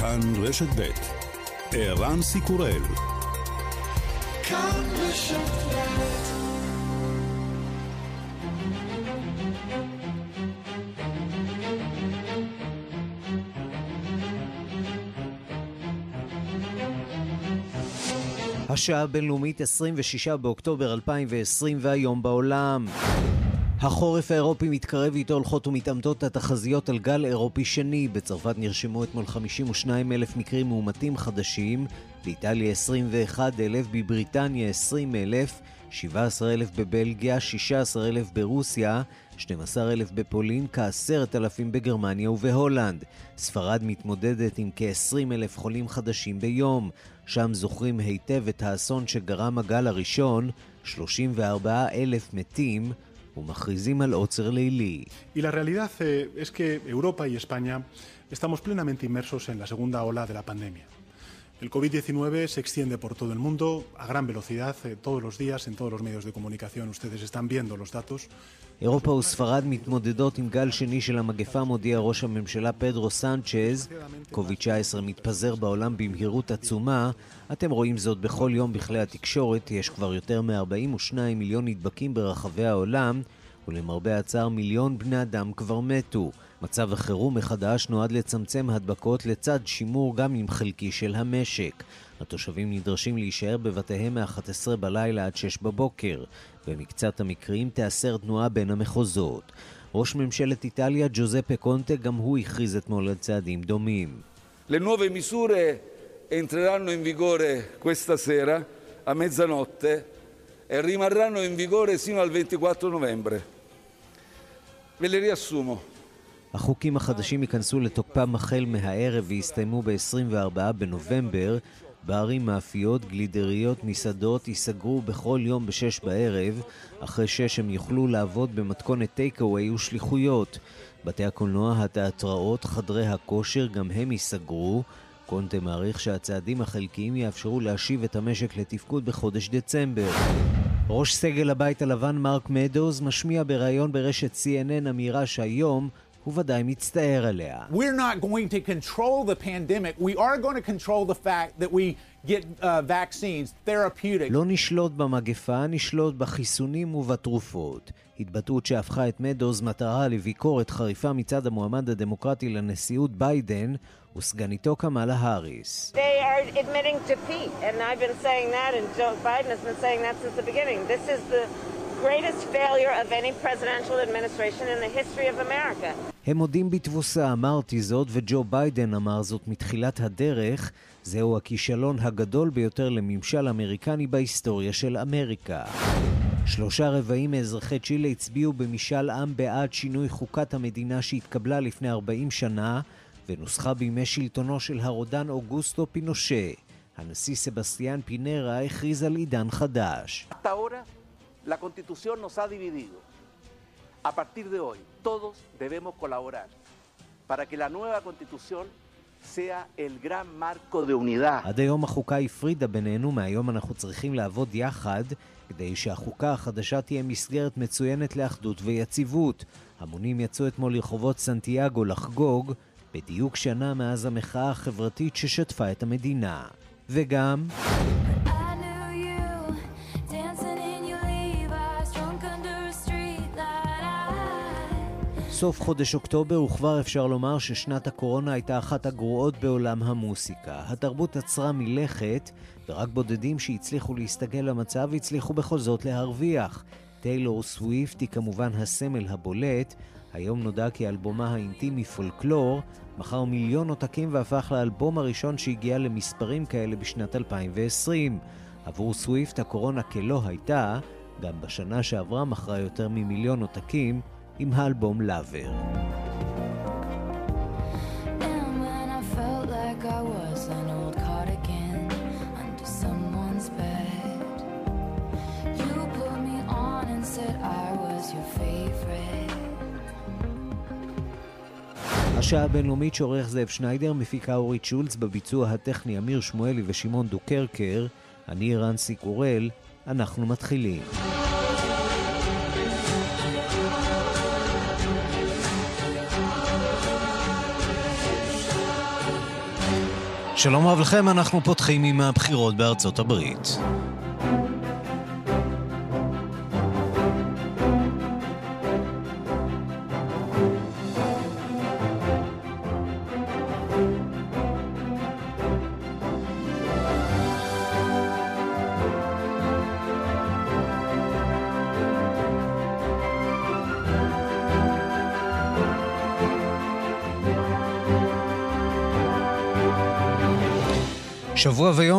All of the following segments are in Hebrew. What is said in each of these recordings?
כאן רשת ב' ערן סיקורל כאן רשת השעה הבינלאומית 26 באוקטובר 2020 והיום בעולם. החורף האירופי מתקרב איתו הולכות ומתעמתות התחזיות על גל אירופי שני. בצרפת נרשמו אתמול 52 אלף מקרים מאומתים חדשים, באיטליה 21 אלף, בבריטניה 20 אלף, 17 אלף בבלגיה, 16 אלף ברוסיה, 12 אלף בפולין, כ-10 אלפים בגרמניה ובהולנד. ספרד מתמודדת עם כ-20 אלף חולים חדשים ביום. שם זוכרים היטב את האסון שגרם הגל הראשון, 34 אלף מתים. ומכריזים על עוצר לילי. Realidad eh, es que y estamos plenamente inmersos en la segunda ola de la pandemia. El COVID-19 se extiende por todo el mundo a gran velocidad, eh, todos los días, en todos los medios de comunicación. Ustedes están viendo los datos. אירופה וספרד מתמודדות עם גל שני של המגפה, מודיע ראש הממשלה פדרו סנצ'ז. קוביד-19 מתפזר בעולם במהירות עצומה. אתם רואים זאת בכל יום בכלי התקשורת. יש כבר יותר מ-42 מיליון נדבקים ברחבי העולם, ולמרבה הצער מיליון בני אדם כבר מתו. מצב החירום מחדש נועד לצמצם הדבקות לצד שימור גם עם חלקי של המשק. התושבים נדרשים להישאר בבתיהם מ-11 בלילה עד 6 בבוקר. במקצת המקרים תיאסר תנועה בין המחוזות. ראש ממשלת איטליה ג'וזפה קונטה גם הוא הכריז אתמול על צעדים דומים. Nuove misure entreranno in vigore questa sera a mezzanotte e rimarranno in vigore sino al 24 novembre. Ve. החוקים החדשים ייכנסו לתוקפם החל מהערב ויסתיימו ב-24 בנובמבר. בערים מאפיות, גלידריות, מסעדות ייסגרו בכל יום ב-6 בערב. אחרי 6 הם יוכלו לעבוד במתכונת טייק אווי ושליחויות. בתי הקולנוע, התיאטראות, חדרי הכושר, גם הם ייסגרו. קונטה מעריך שהצעדים החלקיים יאפשרו להשיב את המשק לתפקוד בחודש דצמבר. ראש סגל הבית הלבן מרק מדוז משמיע בריאיון ברשת CNN אמירה שהיום הוא ודאי מצטער עליה. We're not going to control the pandemic. We are going to control the fact that we get uh, vaccines, therapeutic. לא נשלוט במגפה, נשלוט בחיסונים ובתרופות. התבטאות שהפכה את מדוז מטרה לביקורת חריפה מצד המועמד הדמוקרטי לנשיאות ביידן וסגניתו קמאלה האריס. They are admitting defeat, and I've been saying that, and Joe Biden has been saying that since the beginning. This is the greatest failure of any presidential administration in the history of America. הם מודים בתבוסה, אמרתי זאת, וג'ו ביידן אמר זאת מתחילת הדרך. זהו הכישלון הגדול ביותר לממשל אמריקני בהיסטוריה של אמריקה. שלושה רבעים מאזרחי צ'ילה הצביעו במשאל עם בעד שינוי חוקת המדינה שהתקבלה לפני 40 שנה ונוסחה בימי שלטונו של הרודן אוגוסטו פינושה. הנשיא סבסטיאן פינרה הכריז על עידן חדש. La Constitución nos ha dividido. A partir de hoy, todos debemos colaborar para que la nueva Constitución sea el gran marco de unidad. עד היום החוקה הפרידה בינינו, מהיום אנחנו צריכים לעבוד יחד כדי שהחוקה החדשה תהיה מסגרת מצוינת לאחדות ויציבות. המונים יצאו אתמול לרחובות סנטיאגו לחגוג, בדיוק שנה מאז המחאה החברתית ששטפה את המדינה. וגם... סוף חודש אוקטובר וכבר אפשר לומר ששנת הקורונה הייתה אחת הגרועות בעולם המוסיקה. התרבות עצרה מלכת, ורק בודדים שהצליחו להסתגל למצב הצליחו בכל זאת להרוויח. טיילור סוויפט היא כמובן הסמל הבולט. היום נודע כי אלבומה האינטימי פולקלור מכר מיליון עותקים והפך לאלבום הראשון שהגיע למספרים כאלה בשנת 2020. עבור סוויפט הקורונה כלא הייתה, גם בשנה שעברה מכרה יותר ממיליון עותקים, עם האלבום לאבר. השעה הבינלאומית שעורך זאב שניידר, מפיקה אורית שולץ, בביצוע הטכני אמיר שמואלי ושמעון דוקרקר, אני רנסי קורל, אנחנו מתחילים. שלום רב לכם, אנחנו פותחים עם הבחירות בארצות הברית.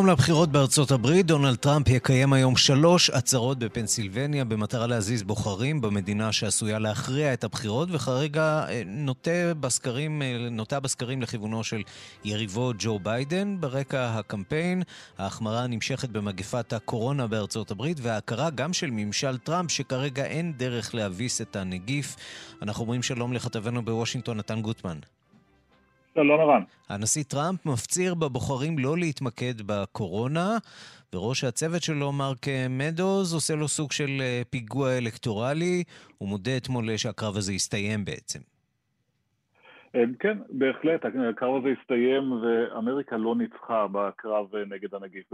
לבחירות בארצות הברית, דונלד טראמפ יקיים היום שלוש עצרות בפנסילבניה במטרה להזיז בוחרים במדינה שעשויה להכריע את הבחירות, וכרגע אה, נוטה בסקרים, אה, נוטה בסקרים לכיוונו של יריבו ג'ו ביידן. ברקע הקמפיין, ההחמרה הנמשכת במגפת הקורונה בארצות הברית, וההכרה גם של ממשל טראמפ שכרגע אין דרך להביס את הנגיף. אנחנו אומרים שלום לכתבנו בוושינגטון, נתן גוטמן. שלום ערן. הנשיא טראמפ מפציר בבוחרים לא להתמקד בקורונה, וראש הצוות שלו, מרק מדוז, עושה לו סוג של אה, פיגוע אלקטורלי. הוא מודה אתמול שהקרב הזה הסתיים בעצם. אה, כן, בהחלט, הקרב הזה הסתיים ואמריקה לא ניצחה בקרב אה, נגד הנגיף.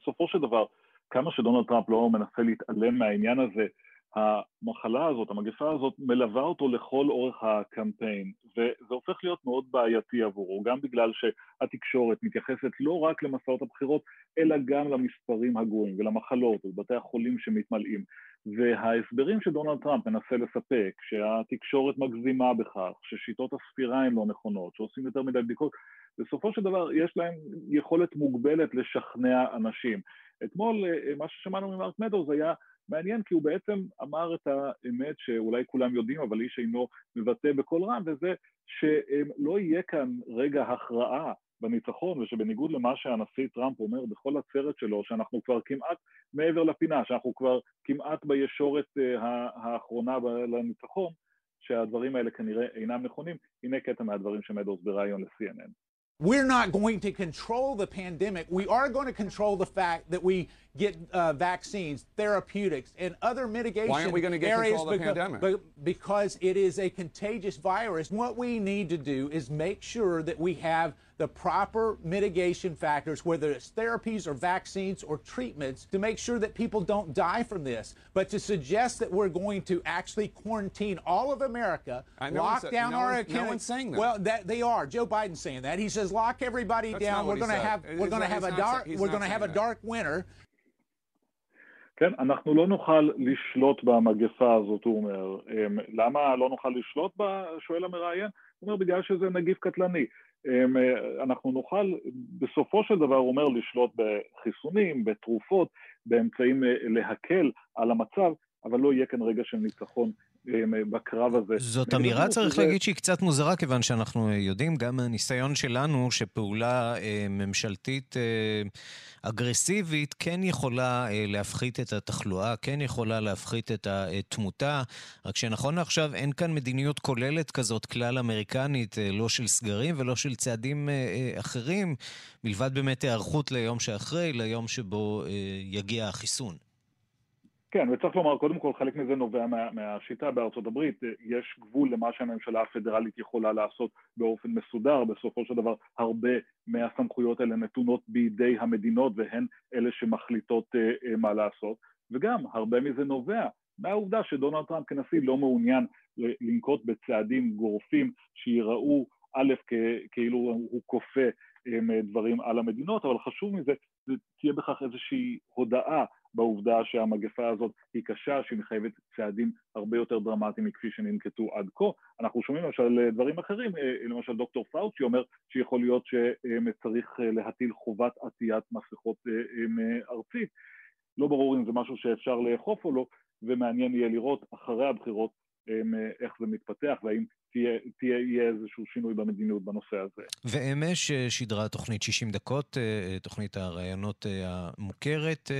בסופו של דבר, כמה שדונלד טראמפ לא מנסה להתעלם מהעניין הזה, המחלה הזאת, המגפה הזאת, מלווה אותו לכל אורך הקמפיין, וזה הופך להיות מאוד בעייתי עבורו, גם בגלל שהתקשורת מתייחסת לא רק למסעות הבחירות, אלא גם למספרים הגרועים ולמחלות ולבתי החולים שמתמלאים. וההסברים שדונלד טראמפ מנסה לספק, שהתקשורת מגזימה בכך, ששיטות הספירה הן לא נכונות, שעושים יותר מדי בדיקות, בסופו של דבר יש להם יכולת מוגבלת לשכנע אנשים. אתמול אה, מה ששמענו ממרק מדורס היה מעניין כי הוא בעצם אמר את האמת שאולי כולם יודעים אבל איש אינו מבטא בקול רם וזה שלא יהיה כאן רגע הכרעה בניצחון ושבניגוד למה שהנשיא טראמפ אומר בכל הצרט שלו שאנחנו כבר כמעט מעבר לפינה, שאנחנו כבר כמעט בישורת אה, האחרונה לניצחון שהדברים האלה כנראה אינם נכונים, הנה קטע מהדברים שמדורס בריאיון ל-CNN. We're not going to control the pandemic. We are going to control the fact that we get uh, vaccines, therapeutics, and other mitigation Why aren't we going to get control of the because, pandemic? because it is a contagious virus. What we need to do is make sure that we have the proper mitigation factors, whether it's therapies or vaccines or treatments, to make sure that people don't die from this. But to suggest that we're going to actually quarantine all of America, lock down no our one, no one's saying that. Well, that they are. Joe Biden's saying that. He says lock everybody That's down. We're going to have we're going to have a dark we're going to have a dark winter. כן, אנחנו לא נוכל לשלוט במגפה הזאת, הוא אומר. אמ, למה לא נוכל לשלוט בה? שואל המראיין. הוא אומר, בגלל שזה נגיף קטלני. אמ, אנחנו נוכל, בסופו של דבר, הוא אומר, לשלוט בחיסונים, בתרופות, באמצעים אה, להקל על המצב, אבל לא יהיה כאן רגע של ניצחון בקרב הזה. זאת אמירה, צריך להגיד, שהיא קצת מוזרה, כיוון שאנחנו יודעים גם מהניסיון שלנו שפעולה אה, ממשלתית אה, אגרסיבית כן יכולה אה, להפחית את התחלואה, כן יכולה להפחית את התמותה, רק שנכון לעכשיו אין כאן מדיניות כוללת כזאת, כלל אמריקנית, אה, לא של סגרים ולא של צעדים אה, אה, אחרים, מלבד באמת היערכות ליום שאחרי, ליום שבו אה, יגיע החיסון. כן, וצריך לומר, קודם כל חלק מזה נובע מה, מהשיטה בארצות הברית, יש גבול למה שהממשלה הפדרלית יכולה לעשות באופן מסודר, בסופו של דבר הרבה מהסמכויות האלה נתונות בידי המדינות והן אלה שמחליטות אה, אה, מה לעשות, וגם הרבה מזה נובע מהעובדה שדונלד טראמפ כנשיא לא מעוניין לנקוט בצעדים גורפים שיראו א', כאילו הוא כופה דברים על המדינות, אבל חשוב מזה, תהיה בכך איזושהי הודעה בעובדה שהמגפה הזאת היא קשה, שהיא מחייבת צעדים הרבה יותר דרמטיים מכפי שננקטו עד כה. אנחנו שומעים למשל דברים אחרים, למשל דוקטור פאוצ'י אומר שיכול להיות שצריך להטיל חובת עטיית מסכות ארצית. לא ברור אם זה משהו שאפשר לאכוף או לא, ומעניין יהיה לראות אחרי הבחירות איך זה מתפתח והאם תהיה, תהיה, יהיה איזשהו שינוי במדיניות בנושא הזה. ואמש שידרה תוכנית 60 דקות, תוכנית הראיונות המוכרת,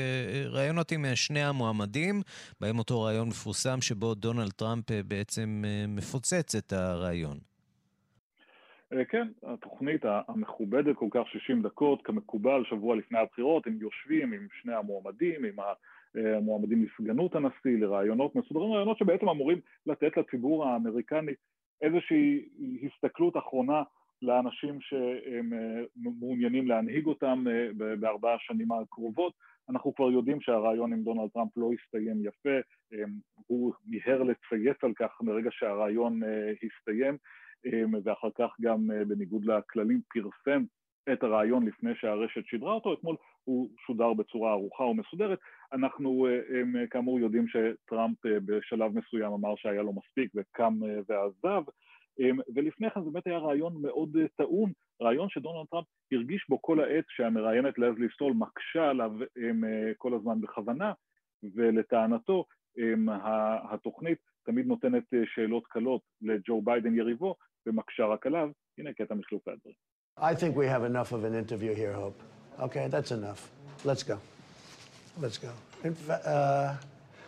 ראיונות עם שני המועמדים, בהם אותו ראיון מפורסם שבו דונלד טראמפ בעצם מפוצץ את הראיון. כן, התוכנית המכובדת כל כך 60 דקות, כמקובל שבוע לפני הבחירות, הם יושבים עם שני המועמדים, עם המועמדים לסגנות הנשיא, לרעיונות מסודרים, רעיונות שבעצם אמורים לתת לציבור האמריקני איזושהי הסתכלות אחרונה לאנשים שהם מעוניינים להנהיג אותם בארבעה השנים הקרובות. אנחנו כבר יודעים שהרעיון עם דונלד טראמפ לא הסתיים יפה, הוא מיהר לצייץ על כך מרגע שהרעיון הסתיים, ואחר כך גם בניגוד לכללים פרסם את הרעיון לפני שהרשת שידרה אותו, אתמול הוא שודר בצורה ערוכה ומסודרת. אנחנו כאמור יודעים שטראמפ בשלב מסוים אמר שהיה לו מספיק וקם ועזב, ולפני כן זה באמת היה רעיון מאוד טעון, רעיון שדונלד טראמפ הרגיש בו כל העת שהמראיינת לזלי סטול מקשה עליו כל הזמן בכוונה, ולטענתו התוכנית תמיד נותנת שאלות קלות לג'ו ביידן יריבו ומקשה רק עליו, הנה קטע מחילופי הדברים. I think we have enough of an interview here, Hope. Okay, that's enough. Let's go. Let's go. Uh,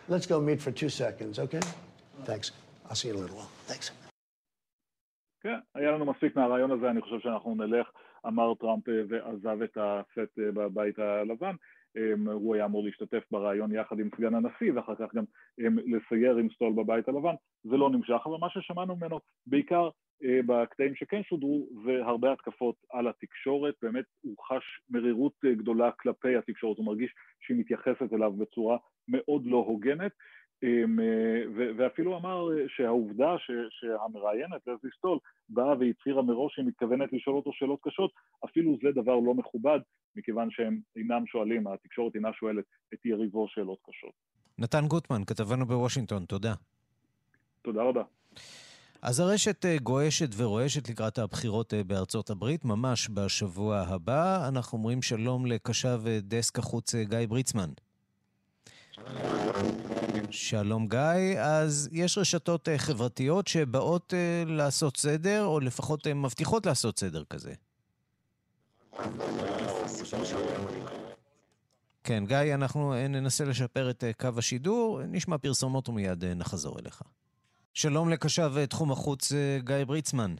let's go meet for two seconds, okay? Thanks. I'll see you in a little while. Thanks. כן, היה לנו מספיק מהרעיון הזה, אני חושב שאנחנו נלך, אמר טראמפ ועזב את הסט בבית הלבן. הוא היה אמור להשתתף ברעיון יחד עם סגן הנשיא ואחר כך גם לסייר עם סטול בבית הלבן, זה לא נמשך, אבל מה ששמענו ממנו בעיקר בקטעים שכן שודרו זה הרבה התקפות על התקשורת, באמת הוא חש מרירות גדולה כלפי התקשורת, הוא מרגיש שהיא מתייחסת אליו בצורה מאוד לא הוגנת ואפילו אמר שהעובדה שהמראיינת לזי סטול באה והצהירה מראש שהיא מתכוונת לשאול אותו שאלות קשות, אפילו זה דבר לא מכובד, מכיוון שהם אינם שואלים, התקשורת אינה שואלת את יריבו שאלות קשות. נתן גוטמן, כתבנו בוושינגטון, תודה. תודה רבה. אז הרשת גועשת ורועשת לקראת הבחירות בארצות הברית, ממש בשבוע הבא. אנחנו אומרים שלום לקשב דסק החוץ גיא בריצמן. שלום גיא, אז יש רשתות חברתיות שבאות לעשות סדר, או לפחות מבטיחות לעשות סדר כזה. כן, גיא, אנחנו ננסה לשפר את קו השידור, נשמע פרסומות ומיד נחזור אליך. שלום לקשב תחום החוץ גיא בריצמן.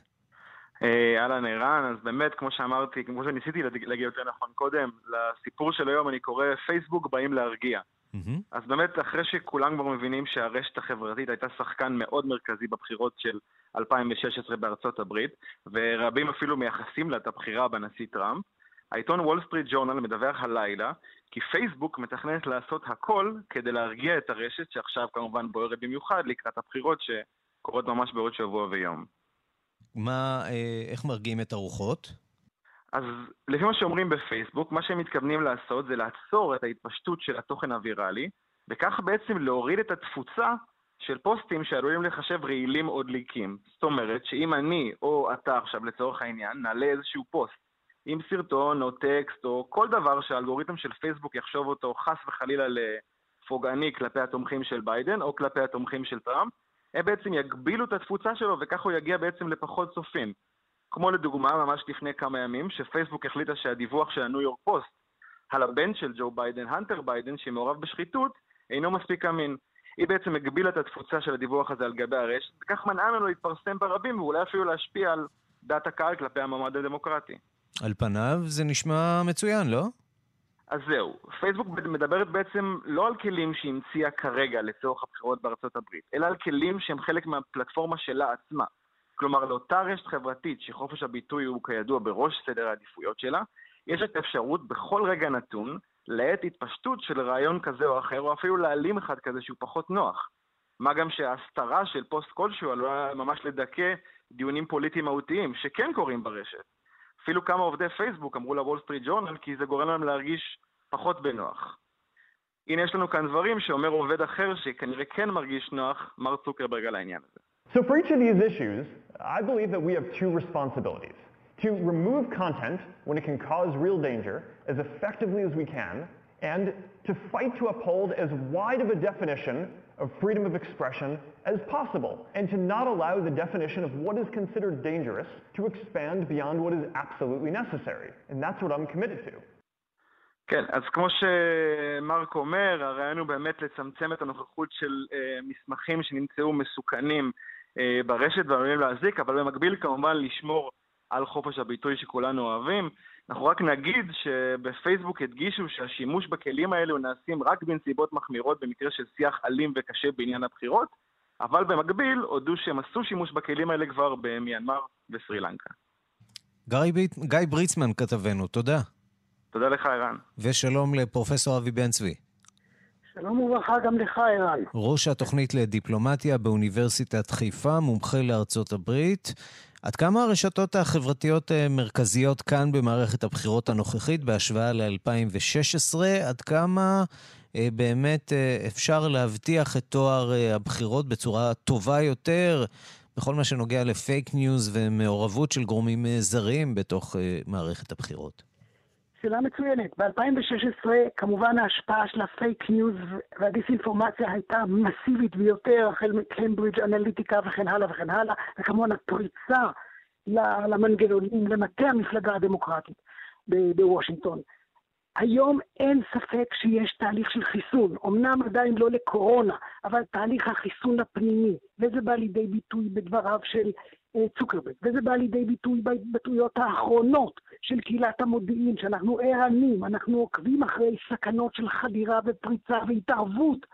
אהלן ערן, אז באמת, כמו שאמרתי, כמו שניסיתי להגיע יותר נכון קודם, לסיפור של היום אני קורא פייסבוק באים להרגיע. Mm-hmm. אז באמת, אחרי שכולם כבר מבינים שהרשת החברתית הייתה שחקן מאוד מרכזי בבחירות של 2016 בארצות הברית, ורבים אפילו מייחסים לה את הבחירה בנשיא טראמפ, העיתון וול סטריט ג'ורנל מדווח הלילה כי פייסבוק מתכננת לעשות הכל כדי להרגיע את הרשת, שעכשיו כמובן בוערת במיוחד לקראת הבחירות שקורות ממש בעוד שבוע ויום. מה, איך מרגיעים את הרוחות? אז לפי מה שאומרים בפייסבוק, מה שהם מתכוונים לעשות זה לעצור את ההתפשטות של התוכן הוויראלי, וכך בעצם להוריד את התפוצה של פוסטים שעלולים להיחשב רעילים או דליקים. זאת אומרת שאם אני או אתה עכשיו לצורך העניין נעלה איזשהו פוסט עם סרטון או טקסט או כל דבר שהאלגוריתם של פייסבוק יחשוב אותו חס וחלילה לפוגעני כלפי התומכים של ביידן או כלפי התומכים של טראמפ, הם בעצם יגבילו את התפוצה שלו וכך הוא יגיע בעצם לפחות צופים. כמו לדוגמה, ממש לפני כמה ימים, שפייסבוק החליטה שהדיווח של הניו יורק פוסט על הבן של ג'ו ביידן, הנטר ביידן, שמעורב בשחיתות, אינו מספיק אמין. היא בעצם הגבילה את התפוצה של הדיווח הזה על גבי הרשת, וכך מנעה ממנו להתפרסם ברבים ואולי אפילו להשפיע על דעת הקהל כלפי המועמד הדמוקרטי. על פניו זה נשמע מצוין, לא? אז זהו, פייסבוק מדברת בעצם לא על כלים שהיא המציאה כרגע לצורך הבחירות בארצות הברית, אלא על כלים שהם חלק מהפלטפורמה שלה עצמה. כלומר, לאותה רשת חברתית שחופש הביטוי הוא כידוע בראש סדר העדיפויות שלה, יש את האפשרות בכל רגע נתון להאט התפשטות של רעיון כזה או אחר, או אפילו להעלים אחד כזה שהוא פחות נוח. מה גם שההסתרה של פוסט כלשהו עלולה ממש לדכא דיונים פוליטיים מהותיים שכן קורים ברשת. אפילו כמה עובדי פייסבוק אמרו לוול סטריט ג'ורנל כי זה גורם להם להרגיש פחות בנוח. הנה יש לנו כאן דברים שאומר עובד אחר שכנראה כן מרגיש נוח, מר צוקרברג על העניין הזה. So for each of these issues, I believe that we have two responsibilities. To remove content when it can cause real danger as effectively as we can, and to fight to uphold as wide of a definition of freedom of expression as possible, and to not allow the definition of what is considered dangerous to expand beyond what is absolutely necessary. And that's what I'm committed to. כן, אז כמו שמרק אומר, הרעיון הוא באמת לצמצם את הנוכחות של אה, מסמכים שנמצאו מסוכנים אה, ברשת ועלולים להזיק, אבל במקביל כמובן לשמור על חופש הביטוי שכולנו אוהבים. אנחנו רק נגיד שבפייסבוק הדגישו שהשימוש בכלים האלו נעשים רק בנסיבות מחמירות במקרה של שיח אלים וקשה בעניין הבחירות, אבל במקביל הודו שהם עשו שימוש בכלים האלה כבר במיינמר וסרי לנקה. גיא, גיא בריצמן כתבנו, תודה. תודה לך, ערן. ושלום לפרופסור אבי בן צבי. שלום וברכה גם לך, ערן. ראש התוכנית לדיפלומטיה באוניברסיטת חיפה, מומחה לארצות הברית. עד כמה הרשתות החברתיות אה, מרכזיות כאן במערכת הבחירות הנוכחית בהשוואה ל-2016? עד כמה אה, באמת אה, אפשר להבטיח את תואר הבחירות בצורה טובה יותר בכל מה שנוגע לפייק ניוז ומעורבות של גורמים זרים בתוך מערכת הבחירות? שאלה מצוינת. ב-2016 כמובן ההשפעה של הפייק ניוז והדיסאינפורמציה הייתה מסיבית ביותר, החל מקיימברידג' אנליטיקה וכן הלאה וכן הלאה, וכמובן הפריצה למנגנונים, למטה המפלגה הדמוקרטית בוושינגטון. היום אין ספק שיש תהליך של חיסון, אמנם עדיין לא לקורונה, אבל תהליך החיסון הפנימי, וזה בא לידי ביטוי בדבריו של צוקרברג, וזה בא לידי ביטוי בהתבטאויות האחרונות של קהילת המודיעין, שאנחנו ערנים, אנחנו עוקבים אחרי סכנות של חדירה ופריצה והתערבות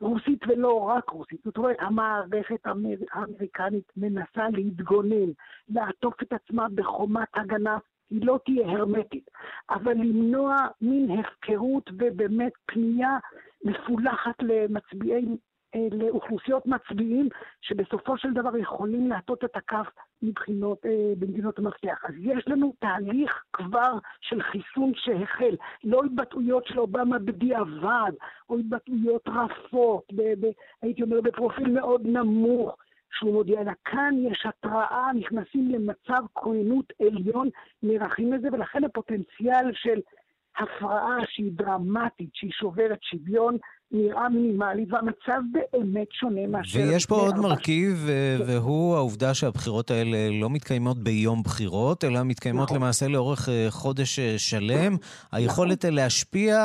רוסית ולא רק רוסית. זאת אומרת, המערכת האמריקנית מנסה להתגונן, לעטוף את עצמה בחומת הגנה היא לא תהיה הרמטית, אבל למנוע מין הפקרות ובאמת פנייה מפולחת למצביעי, אה, לאוכלוסיות מצביעים שבסופו של דבר יכולים להטות את הכף מבחינות, אה, במדינות המפתח. אז יש לנו תהליך כבר של חיסון שהחל, לא התבטאויות של אובמה בדיעבד, או התבטאויות רפות, ב, ב, הייתי אומר בפרופיל מאוד נמוך. שהוא מודיע לה, כאן יש התראה, נכנסים למצב כוננות עליון, נערכים לזה, ולכן הפוטנציאל של הפרעה שהיא דרמטית, שהיא שוברת שוויון, נראה מינימלי, והמצב באמת שונה מאשר... ויש פה עוד מרכיב, אה, כן. והוא העובדה שהבחירות האלה לא מתקיימות ביום בחירות, אלא מתקיימות נכון. למעשה לאורך אה, חודש אה, שלם. נכון. היכולת להשפיע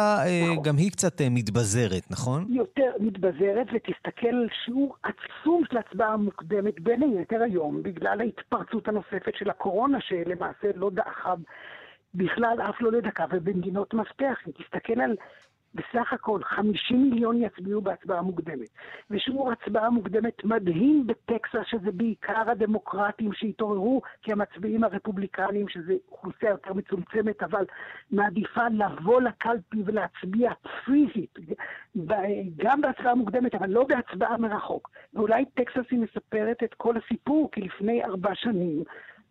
נכון. גם היא קצת מתבזרת, נכון? יותר מתבזרת, ותסתכל על שיעור עצום של הצבעה מוקדמת, בין היתר היום, בגלל ההתפרצות הנוספת של הקורונה, שלמעשה לא דעכה בכלל אף לא לדקה, ובמדינות מפתח, אם תסתכל על בסך הכל 50 מיליון יצביעו בהצבעה מוקדמת. ושיעור הצבעה מוקדמת מדהים בטקסס, שזה בעיקר הדמוקרטים שהתעוררו, כי המצביעים הרפובליקנים, שזו אוכלוסייה יותר מצומצמת, אבל מעדיפה לבוא לקלפי ולהצביע פיזית, גם בהצבעה מוקדמת, אבל לא בהצבעה מרחוק. ואולי טקסס היא מספרת את כל הסיפור, כי לפני ארבע שנים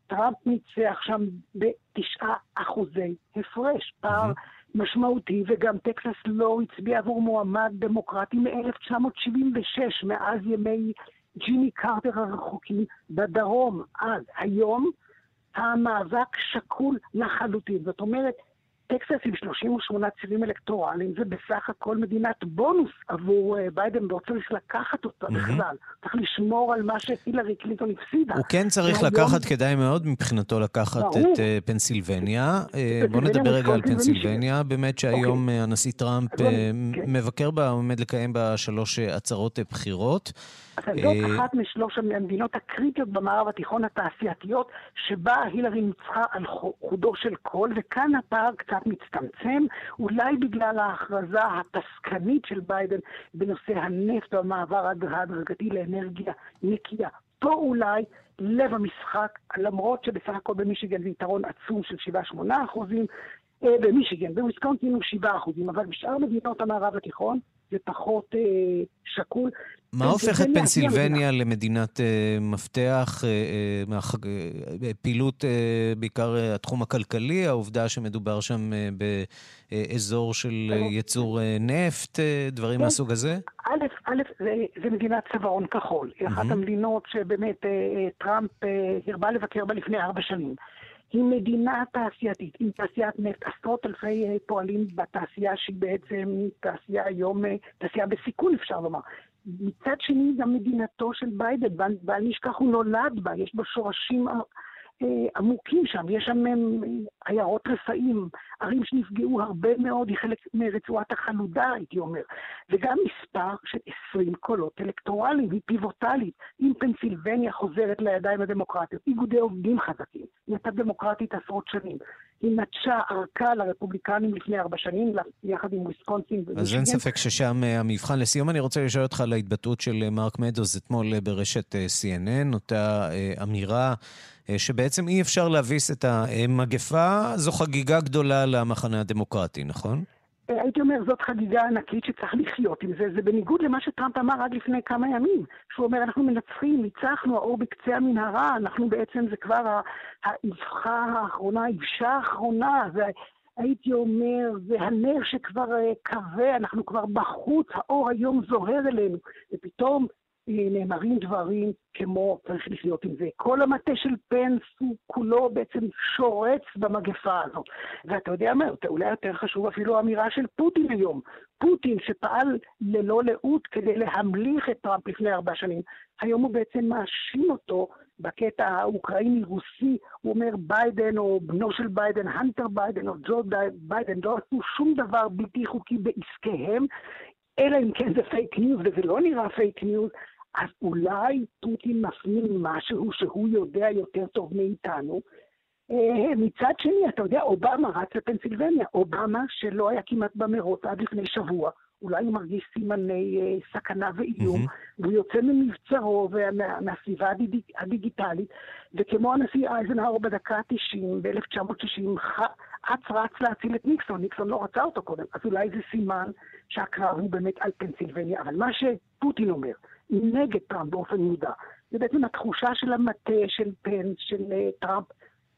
טראמפ ניצח שם בתשעה אחוזי הפרש. פער... Mm-hmm. משמעותי, וגם טקסס לא הצביע עבור מועמד דמוקרטי מ-1976, מאז ימי ג'ימי קרטר הרחוקים בדרום. אז היום המאבק שקול לחלוטין. זאת אומרת, טקסס עם 38 צירים אלקטורליים זה בסך הכל מדינת בונוס עבור אה, ביידן, לא צריך לקחת אותה mm-hmm. בכלל. צריך לשמור על מה שהילרי קלינטון הפסידה. הוא כן צריך והיום... לקחת, כדאי מאוד מבחינתו לקחת ברור. את אה, פנסילבניה. אה, בואו נדבר רגע על פנסילבניה. באמת שהיום okay. אוקיי. הנשיא טראמפ okay. מבקר בה, עומד לקיים בה שלוש הצהרות בחירות. זאת אה, אחת משלוש המדינות הקריטיות במערב התיכון התעשייתיות, שבה הילרי ניצחה על חודו של קול, וכאן הפער קצת מצטמצם, אולי בגלל ההכרזה התזזיתית של ביידן בנושא הנפט והמעבר ההדרגתי לאנרגיה נקייה. פה אולי לב המשחק, למרות שבסך הכל במישיגן זה יתרון עצום של 7-8 אחוזים, אה, במישיגן, בוויסקונטין הוא 7 אחוזים, אבל בשאר מדינות המערב התיכון זה פחות אה, שקול. מה הופך את פנסילבניה למדינת uh, מפתח, uh, uh, uh, פעילות uh, בעיקר uh, התחום הכלכלי, העובדה שמדובר שם uh, באזור של uh, ייצור uh, נפט, uh, דברים כן. מהסוג הזה? א', א', זה, זה מדינת צווארון כחול. היא אחת המדינות שבאמת uh, טראמפ uh, הרבה לבקר בה לפני ארבע שנים. היא מדינה תעשייתית, עם תעשיית נפט, עשרות אלפי פועלים בתעשייה שהיא בעצם תעשייה היום, תעשייה בסיכון אפשר לומר. מצד שני, גם מדינתו של ביידן, בל נשכח, הוא נולד בה, יש בה שורשים אה, עמוקים שם, יש שם אה, עיירות רפאים, ערים שנפגעו הרבה מאוד, היא חלק מרצועת החלודה, הייתי אומר. וגם מספר של 20 קולות אלקטורליים, היא פיבוטלית. אם פנסילבניה חוזרת לידיים הדמוקרטיות, איגודי עובדים חזקים, היא הייתה דמוקרטית עשרות שנים. היא נטשה ארכה לרפובליקנים לפני ארבע שנים, יחד עם וויסקונסין. אז אין ספק ששם אה, המבחן. לסיום אני רוצה לשאול אותך על ההתבטאות של אה, מרק מדוז אתמול אה, ברשת CNN, אותה אמירה שבעצם אי אפשר להביס את המגפה, זו חגיגה גדולה למחנה הדמוקרטי, נכון? אומר, זאת חגיגה ענקית שצריך לחיות עם זה. זה בניגוד למה שטראמפ אמר עד לפני כמה ימים. שהוא אומר, אנחנו מנצחים, ניצחנו, האור בקצה המנהרה, אנחנו בעצם, זה כבר האבחה האחרונה, האבשה האחרונה, זה, הייתי אומר, זה הנר שכבר אה, כבה, אנחנו כבר בחוץ, האור היום זוהר אלינו, ופתאום נאמרים דברים כמו צריך לחיות עם זה. כל המטה של פנס הוא כולו בעצם שורץ במגפה הזאת. ואתה יודע מה, אולי יותר חשוב אפילו האמירה של פוטין היום. פוטין שפעל ללא לאות כדי להמליך את טראמפ לפני ארבע שנים, היום הוא בעצם מאשים אותו בקטע האוקראיני-רוסי, הוא אומר ביידן או בנו של ביידן, הנטר ביידן או ג'ו ביידן, לא עשו שום דבר בלתי חוקי בעסקיהם, אלא אם כן זה פייק ניוז, וזה לא נראה פייק ניוז, אז אולי פוטין מפנים משהו שהוא יודע יותר טוב מאיתנו. אה, מצד שני, אתה יודע, אובמה רץ לפנסילבניה. אובמה, שלא היה כמעט במרוץ עד לפני שבוע, אולי הוא מרגיש סימני אה, סכנה ואיום, mm-hmm. והוא יוצא ממבצרו ומהסביבה הדיג, הדיגיטלית, וכמו הנשיא אייזנהאור בדקה ה-90 ב-1960, אץ רץ להציל את ניקסון, ניקסון לא רצה אותו קודם, אז אולי זה סימן שהקרב הוא באמת על פנסילבניה. אבל מה שפוטין אומר, נגד טראמפ באופן מודע. זה בעצם התחושה של המטה של פנס, של uh, טראמפ,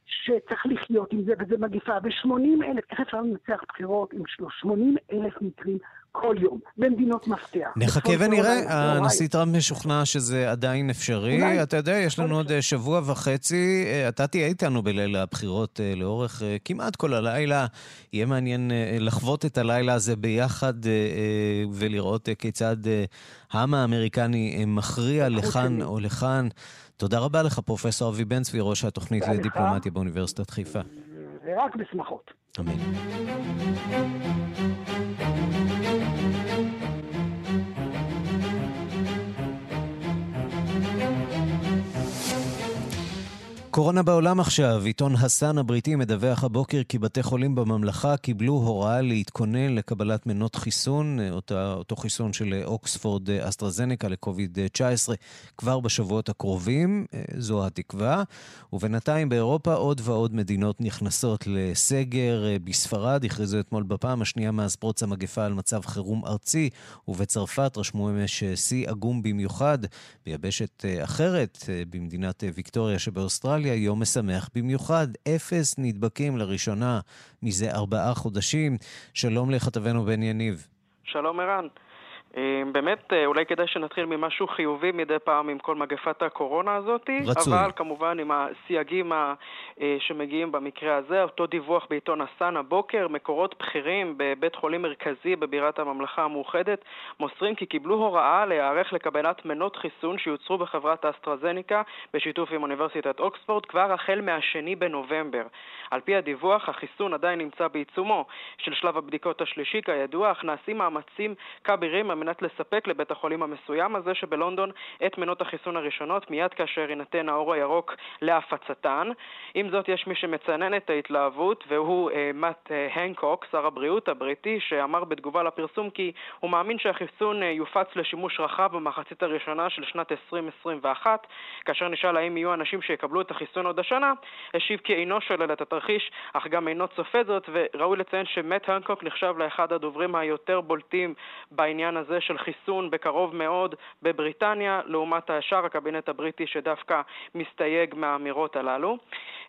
שצריך לחיות עם זה, וזה מגיפה. ו-80 אלף, איך אפשר לנצח בחירות עם 80 אלף מקרים כל יום, במדינות מפתח. נחכה ונראה, הנשיא טראמפ משוכנע שזה עדיין אפשרי. אולי. אתה יודע, יש לנו עוד אה, שבוע וחצי, אה, אתה תהיה איתנו בליל הבחירות אה, לאורך כמעט כל הלילה. יהיה מעניין לחוות את הלילה הזה ביחד ולראות כיצד העם האמריקני מכריע לכאן או לכאן. תודה רבה לך, פרופ' אבי בן צבי, ראש התוכנית לדיפלומטיה באוניברסיטת חיפה. ורק בשמחות. אמן. קורונה בעולם עכשיו, עיתון הסאן הבריטי מדווח הבוקר כי בתי חולים בממלכה קיבלו הוראה להתכונן לקבלת מנות חיסון, אותה, אותו חיסון של אוקספורד אסטרזניקה לקוביד-19 כבר בשבועות הקרובים, זו התקווה. ובינתיים באירופה עוד ועוד מדינות נכנסות לסגר. בספרד הכריזו אתמול בפעם השנייה מאז פרוץ המגפה על מצב חירום ארצי, ובצרפת רשמו אמש שיא עגום במיוחד. ביבשת אחרת, במדינת ויקטוריה שבאוסטרליה, באוסטרליה יום משמח במיוחד. אפס נדבקים לראשונה מזה ארבעה חודשים. שלום לכתבנו בן יניב. שלום ערן. אה, באמת, אה, אולי כדאי שנתחיל ממשהו חיובי מדי פעם עם כל מגפת הקורונה הזאת. רצוי. אבל כמובן עם הסייגים אה, שמגיעים במקרה הזה. אותו דיווח בעיתון הסאן הבוקר, מקורות בכירים בבית חולים מרכזי בבירת הממלכה המאוחדת מוסרים כי קיבלו הוראה להיערך לקבלת מנות חיסון שיוצרו בחברת אסטרזניקה בשיתוף עם אוניברסיטת אוקספורד כבר החל מהשני בנובמבר. על פי הדיווח, החיסון עדיין נמצא בעיצומו של שלב הבדיקות השלישי כידוע, אך נעשים מאמצים כבירים מנת לספק לבית החולים המסוים הזה שבלונדון את מנות החיסון הראשונות מיד כאשר יינתן האור הירוק להפצתן. עם זאת, יש מי שמצנן את ההתלהבות והוא אה, מאט אה, הנקוק, שר הבריאות הבריטי, שאמר בתגובה לפרסום כי הוא מאמין שהחיסון אה, יופץ לשימוש רחב במחצית הראשונה של שנת 2021. כאשר נשאל האם יהיו אנשים שיקבלו את החיסון עוד השנה, השיב כי אינו שולל את התרחיש, אך גם אינו צופה זאת, וראוי לציין שמט הנקוק נחשב לאחד הדוברים היותר בולטים בעניין הזה. הזה של חיסון בקרוב מאוד בבריטניה, לעומת השאר הקבינט הבריטי שדווקא מסתייג מהאמירות הללו.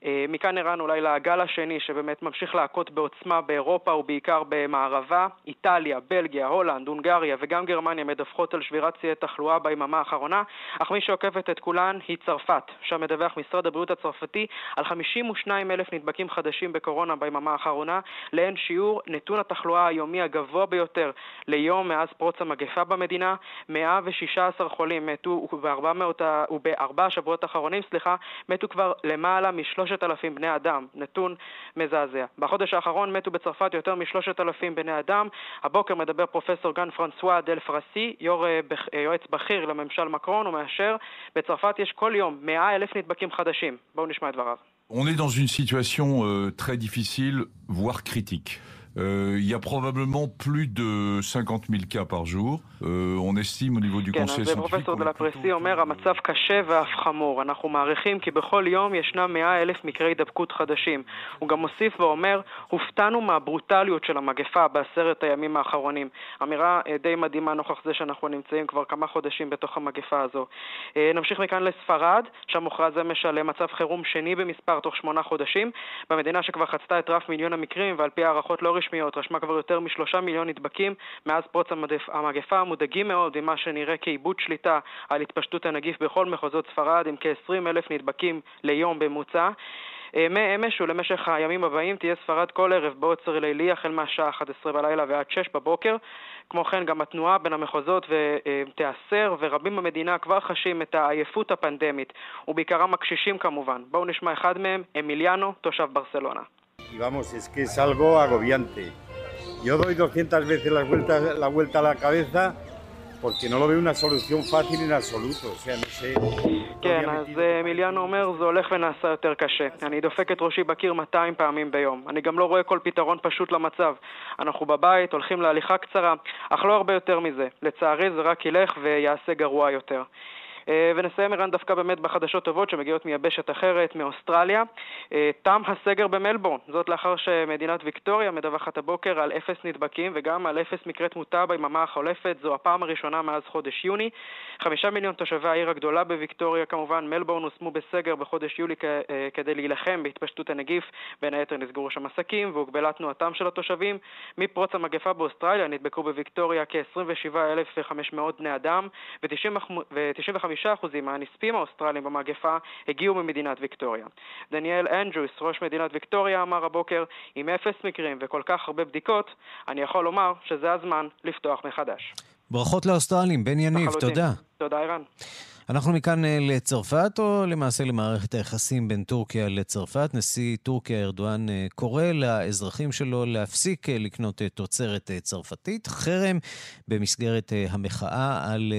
אה, מכאן ערן אולי לגל השני שבאמת ממשיך להכות בעוצמה באירופה ובעיקר במערבה. איטליה, בלגיה, הולנד, הונגריה וגם גרמניה מדווחות על שבירת שיאי תחלואה ביממה האחרונה, אך מי שעוקבת את כולן היא צרפת, שם מדווח משרד הבריאות הצרפתי על 52 אלף נדבקים חדשים בקורונה ביממה האחרונה, לאין שיעור נתון התחלואה היומי הגבוה ביותר ליום מאז פרוץ המגפה במדינה. 116 חולים מתו ובארבעה שבועות האחרונים, סליחה, מתו כבר למעלה משלוש 3,000 בני אדם, נתון מזעזע. בחודש האחרון מתו בצרפת יותר מ-3,000 בני אדם. הבוקר מדבר פרופסור גן פרנסואה דל פרסי, יור, אה, אה, יועץ בכיר לממשל מקרון, ומאשר בצרפת יש כל יום 100 אלף נדבקים חדשים. בואו נשמע את דבריו. On est dans une situation euh, très difficile, voire critique. Euh, il y a probablement plus de 50 000 cas par jour. Euh, on estime au niveau du כן, conseil אז scientifique... פרופסור דלפרסי אומר, המצב קשה ואף חמור. אנחנו מעריכים כי בכל יום ישנם 100 אלף מקרי הידבקות חדשים. הוא גם מוסיף ואומר, הופתענו מהברוטליות של המגפה בעשרת הימים האחרונים. אמירה אה, די מדהימה נוכח זה שאנחנו נמצאים כבר כמה חודשים בתוך המגפה הזו. אה, נמשיך מכאן לספרד, שם הוכרז אמש על מצב חירום שני במספר תוך שמונה חודשים. במדינה שכבר חצתה את רף מיליון המקרים, ועל פי הערכות לא רשמיות, רשמה כבר יותר משלושה מיליון נדבקים מאז פרוץ המגפה. מודאגים מאוד ממה שנראה כאיבוד שליטה על התפשטות הנגיף בכל מחוזות ספרד, עם כ-20 אלף נדבקים ליום בממוצע. אה, מאמש ולמשך הימים הבאים תהיה ספרד כל ערב בעוצר לילי החל מהשעה 11 בלילה ועד 6 בבוקר. כמו כן גם התנועה בין המחוזות אה, תיאסר ורבים במדינה כבר חשים את העייפות הפנדמית ובעיקרם הקשישים כמובן. בואו נשמע אחד מהם, אמיליאנו, תושב ברסלונה. Y vamos, es que es algo agobiante. Yo doy 200 veces la vuelta, la vuelta a la cabeza porque no lo veo una solución fácil en absoluto. O sea, no sé. כן, אז אה, מיליאנו אומר, זה הולך ונעשה יותר קשה. אני דופק את ראשי בקיר 200 פעמים ביום. אני גם לא רואה כל פתרון פשוט למצב. אנחנו בבית, הולכים להליכה קצרה, אך לא הרבה יותר מזה. לצערי זה רק ילך ויעשה גרוע יותר. אה, ונסיים ערן דווקא באמת בחדשות טובות שמגיעות מיבשת אחרת, מאוסטרליה. אה, תם הסגר במלבורן, זאת לאחר שמדינת ויקטוריה מדווחת הבוקר על אפס נדבקים וגם על אפס מקרי תמותה ביממה החולפת, זו הפעם הראשונה מאז חודש יוני. חמישה מיליון תושבי העיר הגדולה בוויקטוריה כמובן, מלבורן הושמו בסגר בחודש יולי אה, כדי להילחם בהתפשטות הנגיף, בין היתר נסגרו שם עסקים והוגבלה תנועתם של התושבים. מפרוץ המגפה באוסטרליה נדבקו בוויקטוריה כ-27,500 בני אדם ו-95% מהנספים האוסטרלים במגפה הגיעו ממדינת ויקטוריה. דניאל אנדרוס, ראש מדינת ויקטוריה, אמר הבוקר, עם אפס מקרים וכל כך הרבה בדיקות, אני יכול לומר שזה הזמן לפתוח מחדש. ברכות לאוסטרלים, בן יניב, לחלוטין. תודה. תודה, ערן. אנחנו מכאן אה, לצרפת, או למעשה למערכת היחסים בין טורקיה לצרפת. נשיא טורקיה ארדואן אה, קורא לאזרחים שלו להפסיק אה, לקנות תוצרת צרפתית. חרם במסגרת אה, המחאה על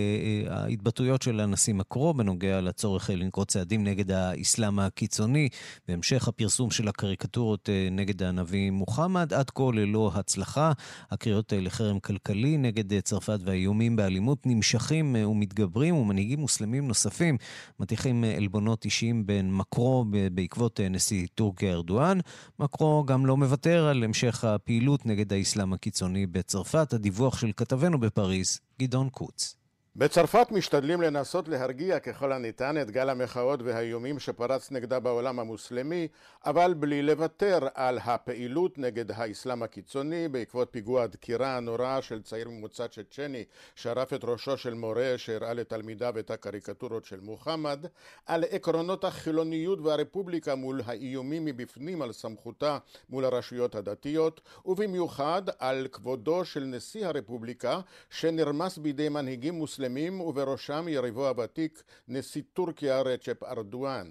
ההתבטאויות של הנשיא מקרו בנוגע לצורך לנקוט צעדים נגד האסלאם הקיצוני, והמשך הפרסום של הקריקטורות נגד הנביא מוחמד, עד כה ללא הצלחה. הקריאות לחרם כלכלי נגד צרפת והאיומים באלימות נמשכים ומתגברים, ומנהיגים מוסלמים נוספים מטיחים אה, עלבונות אישיים בין מקרו בעקבות אה, נשיא טורקיה ארדואן. מקרו גם לא מוותר על המשך הפעילות נגד האסלאם הקיצוני בצרפת. הדיווח של כתבנו בפריז, גדעון קוץ. בצרפת משתדלים לנסות להרגיע ככל הניתן את גל המחאות והאיומים שפרץ נגדה בעולם המוסלמי, אבל בלי לוותר על הפעילות נגד האסלאם הקיצוני בעקבות פיגוע הדקירה הנורא של צעיר ממוצא צ'צ'ני שרף את ראשו של מורה שהראה לתלמידיו את הקריקטורות של מוחמד, על עקרונות החילוניות והרפובליקה מול האיומים מבפנים על סמכותה מול הרשויות הדתיות, ובמיוחד על כבודו של נשיא הרפובליקה שנרמס בידי מנהיגים מוסלמים מוסלמים ובראשם יריבו הוותיק נשיא טורקיה רצ'פ ארדואן.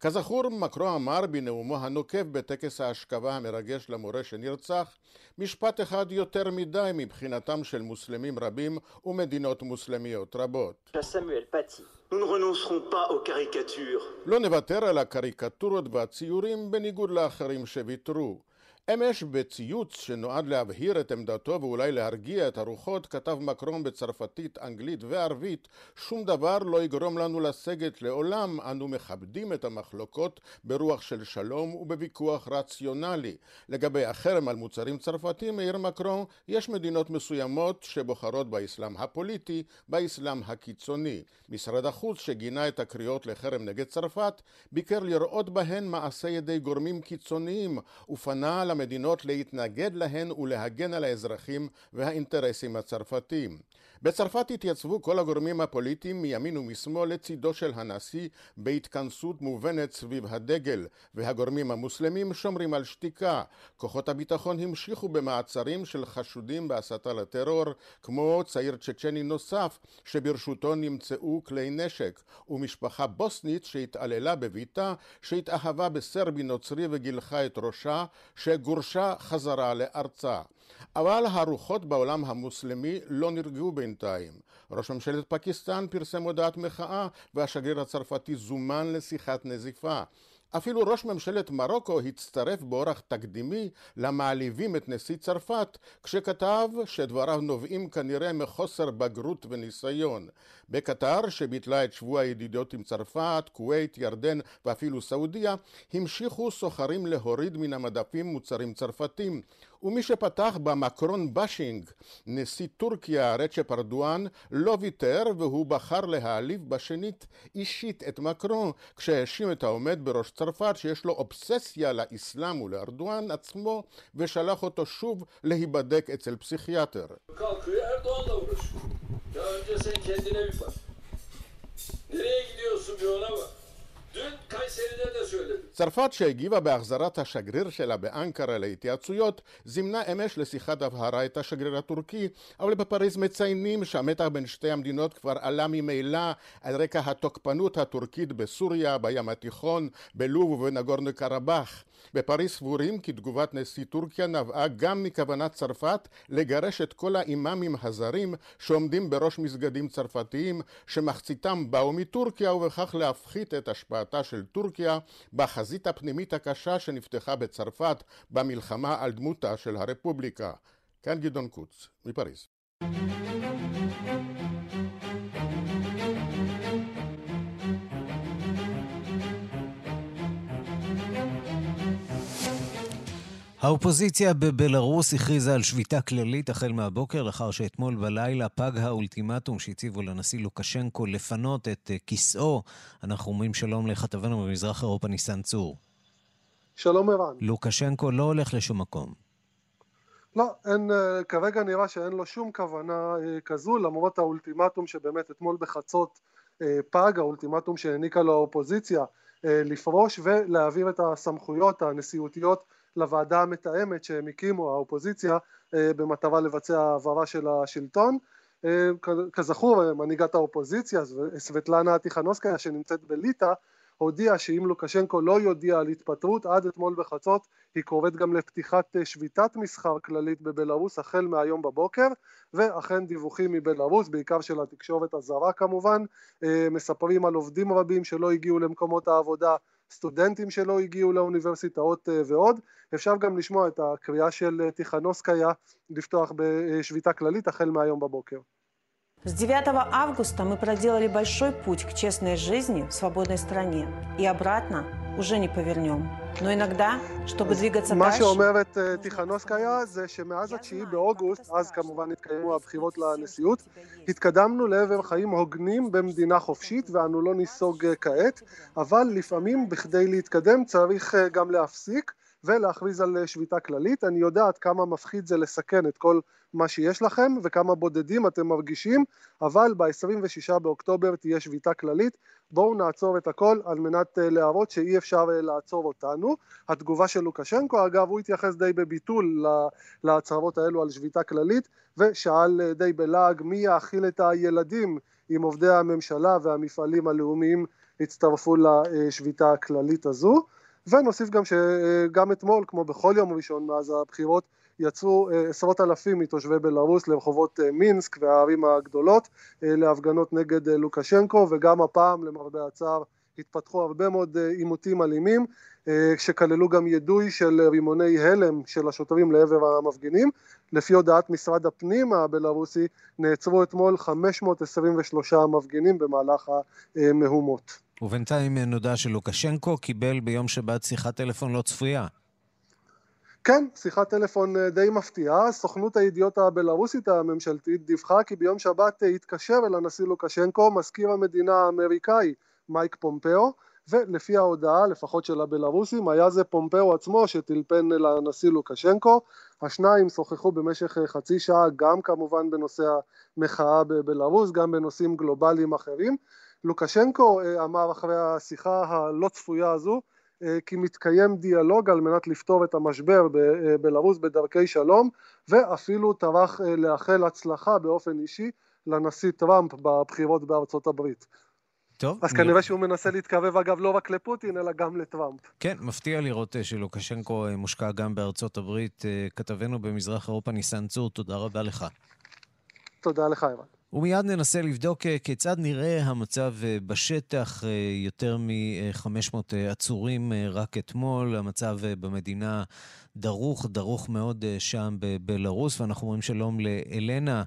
כזכור, מקרו אמר בנאומו הנוקב בטקס האשכבה המרגש למורה שנרצח, משפט אחד יותר מדי מבחינתם של מוסלמים רבים ומדינות מוסלמיות רבות. לא נוותר על הקריקטורות והציורים בניגוד לאחרים שוויתרו. אמש בציוץ שנועד להבהיר את עמדתו ואולי להרגיע את הרוחות כתב מקרון בצרפתית, אנגלית וערבית שום דבר לא יגרום לנו לסגת לעולם אנו מכבדים את המחלוקות ברוח של שלום ובוויכוח רציונלי. לגבי החרם על מוצרים צרפתיים העיר מקרון יש מדינות מסוימות שבוחרות באסלאם הפוליטי, באסלאם הקיצוני. משרד החוץ שגינה את הקריאות לחרם נגד צרפת ביקר לראות בהן מעשה ידי גורמים קיצוניים ופנה למדינות להתנגד להן ולהגן על האזרחים והאינטרסים הצרפתיים. בצרפת התייצבו כל הגורמים הפוליטיים מימין ומשמאל לצידו של הנשיא בהתכנסות מובנת סביב הדגל, והגורמים המוסלמים שומרים על שתיקה. כוחות הביטחון המשיכו במעצרים של חשודים בהסתה לטרור, כמו צעיר צ'צ'ני נוסף שברשותו נמצאו כלי נשק, ומשפחה בוסנית שהתעללה בביתה שהתאהבה בסרבי נוצרי וגילחה את ראשה, שגורשה חזרה לארצה. אבל הרוחות בעולם המוסלמי לא נרגעו בינתיים. ראש ממשלת פקיסטן פרסם הודעת מחאה והשגריר הצרפתי זומן לשיחת נזיפה. אפילו ראש ממשלת מרוקו הצטרף באורח תקדימי למעליבים את נשיא צרפת, כשכתב שדבריו נובעים כנראה מחוסר בגרות וניסיון. בקטר, שביטלה את שבוע הידידות עם צרפת, כווית, ירדן ואפילו סעודיה, המשיכו סוחרים להוריד מן המדפים מוצרים צרפתים. ומי שפתח במקרון באשינג, נשיא טורקיה רצ'פ ארדואן, לא ויתר והוא בחר להעליב בשנית אישית את מקרון, כשהאשים את העומד בראש צרפת שיש לו אובססיה לאסלאם ולארדואן עצמו, ושלח אותו שוב להיבדק אצל פסיכיאטר. nereye gidiyorsun bir ona bak. Dün Kayseri'de. צרפת שהגיבה בהחזרת השגריר שלה באנקרה להתייעצויות זימנה אמש לשיחת הבהרה את השגריר הטורקי אבל בפריז מציינים שהמתח בין שתי המדינות כבר עלה ממילא על רקע התוקפנות הטורקית בסוריה, בים התיכון, בלוב ובנגורנו קרבאח. בפריז סבורים כי תגובת נשיא טורקיה נבעה גם מכוונת צרפת לגרש את כל האימאמים הזרים שעומדים בראש מסגדים צרפתיים שמחציתם באו מטורקיה ובכך להפחית את השפעתה של טורקיה בחזית הפנימית הקשה שנפתחה בצרפת במלחמה על דמותה של הרפובליקה. כאן גדעון קוץ, מפריז. האופוזיציה בבלארוס הכריזה על שביתה כללית החל מהבוקר, לאחר שאתמול בלילה פג האולטימטום שהציבו לנשיא לוקשנקו לפנות את אה, כיסאו. אנחנו אומרים שלום לכתבנו במזרח אירופה ניסן צור. שלום ערן. לוקשנקו לא הולך לשום מקום. לא, אין, אה, כרגע נראה שאין לו שום כוונה אה, כזו, למרות האולטימטום שבאמת אתמול בחצות פג, האולטימטום שהעניקה לו האופוזיציה לפרוש ולהעביר את הסמכויות הנשיאותיות לוועדה המתאמת שהם הקימו, האופוזיציה, אה, במטרה לבצע העברה של השלטון. אה, כזכור, מנהיגת האופוזיציה, סבטלנה טיכנוסקיה שנמצאת בליטא, הודיעה שאם לוקשנקו לא יודיע על התפטרות עד אתמול בחצות היא קוראת גם לפתיחת אה, שביתת מסחר כללית בבלארוס החל מהיום בבוקר ואכן דיווחים מבלארוס בעיקר של התקשורת הזרה כמובן מספרים על עובדים רבים שלא הגיעו למקומות העבודה סטודנטים שלא הגיעו לאוניברסיטאות אה, ועוד. אפשר גם לשמוע את הקריאה של אה, טיכנוסקיה לפתוח בשביתה כללית החל מהיום בבוקר. С 9 августа мы проделали большой путь к честной жизни в свободной стране. И обратно уже не повернем. Но иногда, чтобы двигаться מה שאומרת טיכנוסקיה זה שמאז התשיעי באוגוסט, אז כמובן התקיימו הבחירות לנשיאות, התקדמנו לעבר חיים הוגנים במדינה חופשית ואנו לא ניסוג כעת, אבל לפעמים בכדי להתקדם צריך גם להפסיק ולהכריז על שביתה כללית. אני יודע עד כמה מפחיד זה לסכן את כל מה שיש לכם וכמה בודדים אתם מרגישים, אבל ב-26 באוקטובר תהיה שביתה כללית. בואו נעצור את הכל על מנת אה, להראות שאי אפשר אה, לעצור אותנו. התגובה של לוקשנקו, אגב, הוא התייחס די בביטול להצהרות האלו על שביתה כללית, ושאל אה, די בלעג מי יאכיל את הילדים אם עובדי הממשלה והמפעלים הלאומיים יצטרפו לשביתה הכללית הזו. ונוסיף גם שגם אתמול, כמו בכל יום ראשון מאז הבחירות, יצאו אה, עשרות אלפים מתושבי בלארוס לרחובות אה, מינסק והערים הגדולות אה, להפגנות נגד לוקשנקו וגם הפעם למרבה הצער התפתחו הרבה מאוד עימותים אלימים שכללו גם ידוי של רימוני הלם של השוטרים לעבר המפגינים. לפי הודעת משרד הפנים הבלארוסי נעצרו אתמול 523 מפגינים במהלך המהומות. ובינתיים נודע שלוקשנקו קיבל ביום שבת שיחת טלפון לא צפויה. כן, שיחת טלפון אה, די מפתיעה. סוכנות הידיעות הבלארוסית הממשלתית דיווחה כי ביום שבת אה, התקשר אל הנשיא לוקשנקו מזכיר המדינה האמריקאי מייק פומפאו, ולפי ההודעה, לפחות של הבלארוסים, היה זה פומפאו עצמו שטלפן אל הנשיא לוקשנקו. השניים שוחחו במשך אה, חצי שעה, גם כמובן בנושא המחאה בבלארוס, גם בנושאים גלובליים אחרים. לוקשנקו אמר אחרי השיחה הלא צפויה הזו, אה, כי מתקיים דיאלוג על מנת לפתור את המשבר בבלארוס אה, בדרכי שלום ואפילו טרח אה, לאחל הצלחה באופן אישי לנשיא טראמפ בבחירות בארצות הברית. טוב. אז כנראה שהוא מנסה להתקרב אגב לא רק לפוטין אלא גם לטראמפ. כן, מפתיע לראות שלוקשנקו מושקע גם בארצות הברית. כתבנו במזרח אירופה ניסן צור, תודה רבה לך. תודה לך, אירן. ומיד ננסה לבדוק אה, כיצד נראה המצב אה, בשטח. יותר מ-500 עצורים רק אתמול. המצב במדינה דרוך, דרוך מאוד שם בבלארוס, ואנחנו אומרים שלום לאלנה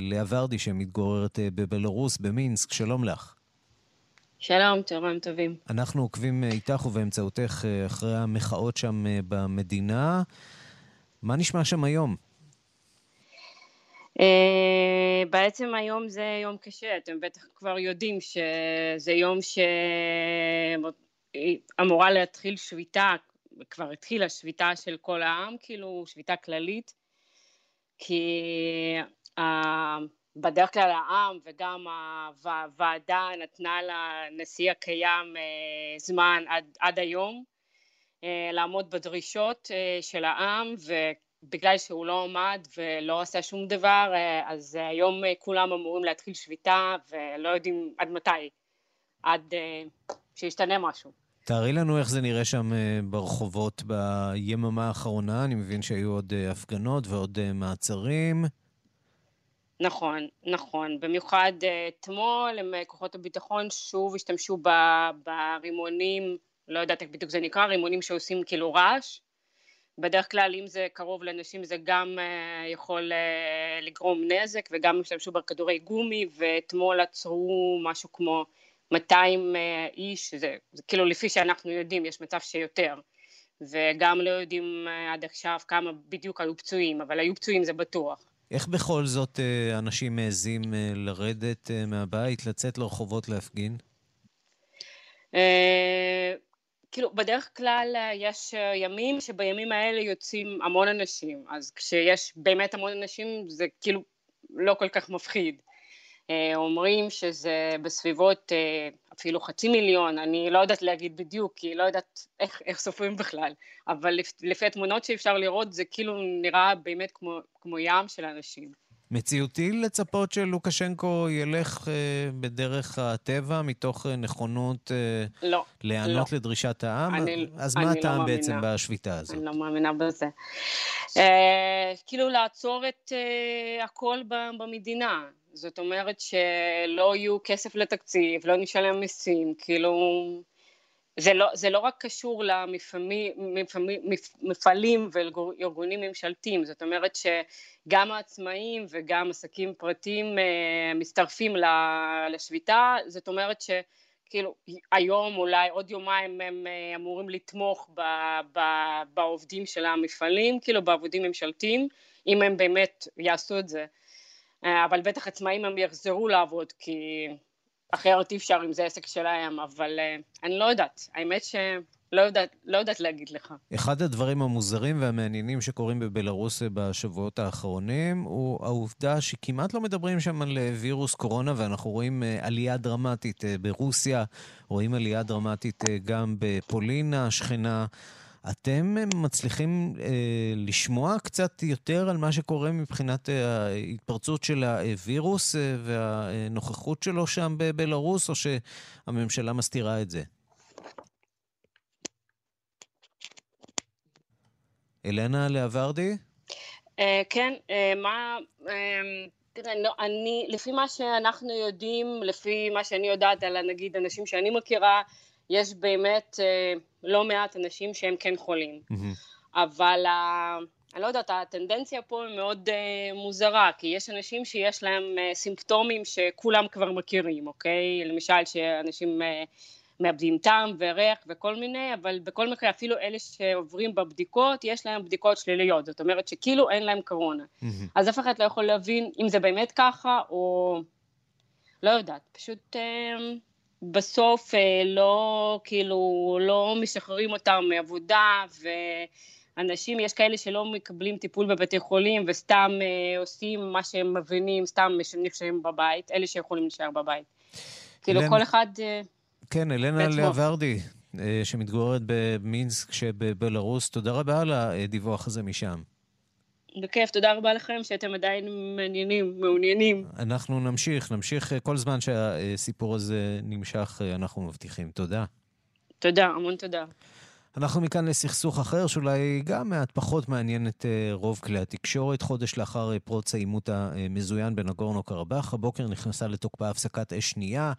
לאברדי שמתגוררת בבלארוס, במינסק. שלום לך. שלום, צהריים טובים. אנחנו עוקבים איתך ובאמצעותך אחרי המחאות שם במדינה. מה נשמע שם היום? Uh, בעצם היום זה יום קשה, אתם בטח כבר יודעים שזה יום שאמורה להתחיל שביתה, כבר התחילה שביתה של כל העם, כאילו שביתה כללית, כי uh, בדרך כלל העם וגם הוועדה נתנה לנשיא הקיים uh, זמן עד, עד היום לעמוד בדרישות של העם, ו... בגלל שהוא לא עמד ולא עשה שום דבר, אה, אז היום אה, כולם אמורים להתחיל שביתה ולא יודעים עד מתי, עד אה, שישתנה משהו. תארי לנו איך זה נראה שם ברחובות ביממה האחרונה, אני מבין שהיו עוד הפגנות ועוד מעצרים. נכון, נכון. במיוחד אתמול הם כוחות הביטחון שוב השתמשו ברימונים, לא יודעת איך בדיוק זה נקרא, רימונים שעושים כאילו רעש. בדרך כלל אם זה קרוב לאנשים זה גם uh, יכול uh, לגרום נזק וגם השתמשו בכדורי גומי ואתמול עצרו משהו כמו 200 uh, אה, איש, זה, זה כאילו לפי שאנחנו יודעים יש מצב שיותר וגם לא יודעים עד עכשיו כמה בדיוק היו פצועים, אבל היו פצועים זה בטוח. איך בכל זאת אנשים מעזים לרדת מהבית, לצאת לרחובות להפגין? כאילו בדרך כלל אה, יש אה, ימים שבימים האלה יוצאים המון אנשים, אז כשיש באמת המון אנשים זה כאילו לא כל כך מפחיד. אה, אומרים שזה בסביבות אפילו חצי מיליון, אני לא יודעת להגיד בדיוק, כי לא יודעת איך, איך סופרים בכלל, אבל לפי התמונות שאפשר לראות זה כאילו נראה באמת כמו, כמו ים של אנשים. מציאותי לצפות שלוקשנקו ילך אה, בדרך הטבע מתוך אה, נכונות אה, לא, להיענות לא. לדרישת העם? אני, אז אני מה לא הטעם לא בעצם בשביתה הזאת? אני לא מאמינה בזה. אה, כאילו לעצור את אה, הכל במדינה. זאת אומרת שלא יהיו כסף לתקציב, לא נשלם מיסים, כאילו... זה לא, זה לא רק קשור למפעלים וארגונים ממשלתיים, זאת אומרת שגם העצמאים וגם עסקים פרטיים אה, מצטרפים לשביתה, זאת אומרת שכאילו היום אולי עוד יומיים הם אה, אמורים לתמוך ב, ב, בעובדים של המפעלים, כאילו בעבודים ממשלתיים, אם הם באמת יעשו את זה, אה, אבל בטח עצמאים הם יחזרו לעבוד כי אחרת אי אפשר אם זה עסק שלהם, אבל uh, אני לא יודעת. האמת שלא יודעת, לא יודעת להגיד לך. אחד הדברים המוזרים והמעניינים שקורים בבלארוס בשבועות האחרונים הוא העובדה שכמעט לא מדברים שם על אה, וירוס קורונה, ואנחנו רואים עלייה דרמטית ברוסיה, רואים עלייה דרמטית גם בפולין השכנה. אתם מצליחים אה, לשמוע קצת יותר על מה שקורה מבחינת אה, ההתפרצות של הווירוס אה, והנוכחות שלו שם בבלארוס, או שהממשלה מסתירה את זה? אלנה לאברדי? אה, כן, אה, מה... אה, תראה, לא, אני, לפי מה שאנחנו יודעים, לפי מה שאני יודעת על נגיד אנשים שאני מכירה, יש באמת אה, לא מעט אנשים שהם כן חולים. Mm-hmm. אבל ה... אני לא יודעת, הטנדנציה פה היא מאוד uh, מוזרה, כי יש אנשים שיש להם uh, סימפטומים שכולם כבר מכירים, אוקיי? למשל שאנשים uh, מאבדים טעם וריח וכל מיני, אבל בכל מקרה אפילו אלה שעוברים בבדיקות, יש להם בדיקות שליליות, זאת אומרת שכאילו אין להם קורונה. Mm-hmm. אז אף אחד לא יכול להבין אם זה באמת ככה, או לא יודעת, פשוט... Uh, בסוף אה, לא, כאילו, לא משחררים אותם מעבודה ואנשים, יש כאלה שלא מקבלים טיפול בבתי חולים וסתם אה, עושים מה שהם מבינים, סתם נשארים בבית, אלה שיכולים להישאר בבית. כאילו, כל אחד... אה, כן, אלנה לאה ורדי, שמתגוררת במינסק שבבלארוס, תודה רבה על הדיווח הזה משם. בכיף, תודה רבה לכם שאתם עדיין מעניינים, מעוניינים. אנחנו נמשיך, נמשיך כל זמן שהסיפור הזה נמשך, אנחנו מבטיחים. תודה. תודה, המון תודה. אנחנו מכאן לסכסוך אחר, שאולי גם מעט פחות מעניין את אה, רוב כלי התקשורת. חודש לאחר אה, פרוץ העימות המזוין בנגורנו קרבאח, הבוקר נכנסה לתוקפה הפסקת אש שנייה,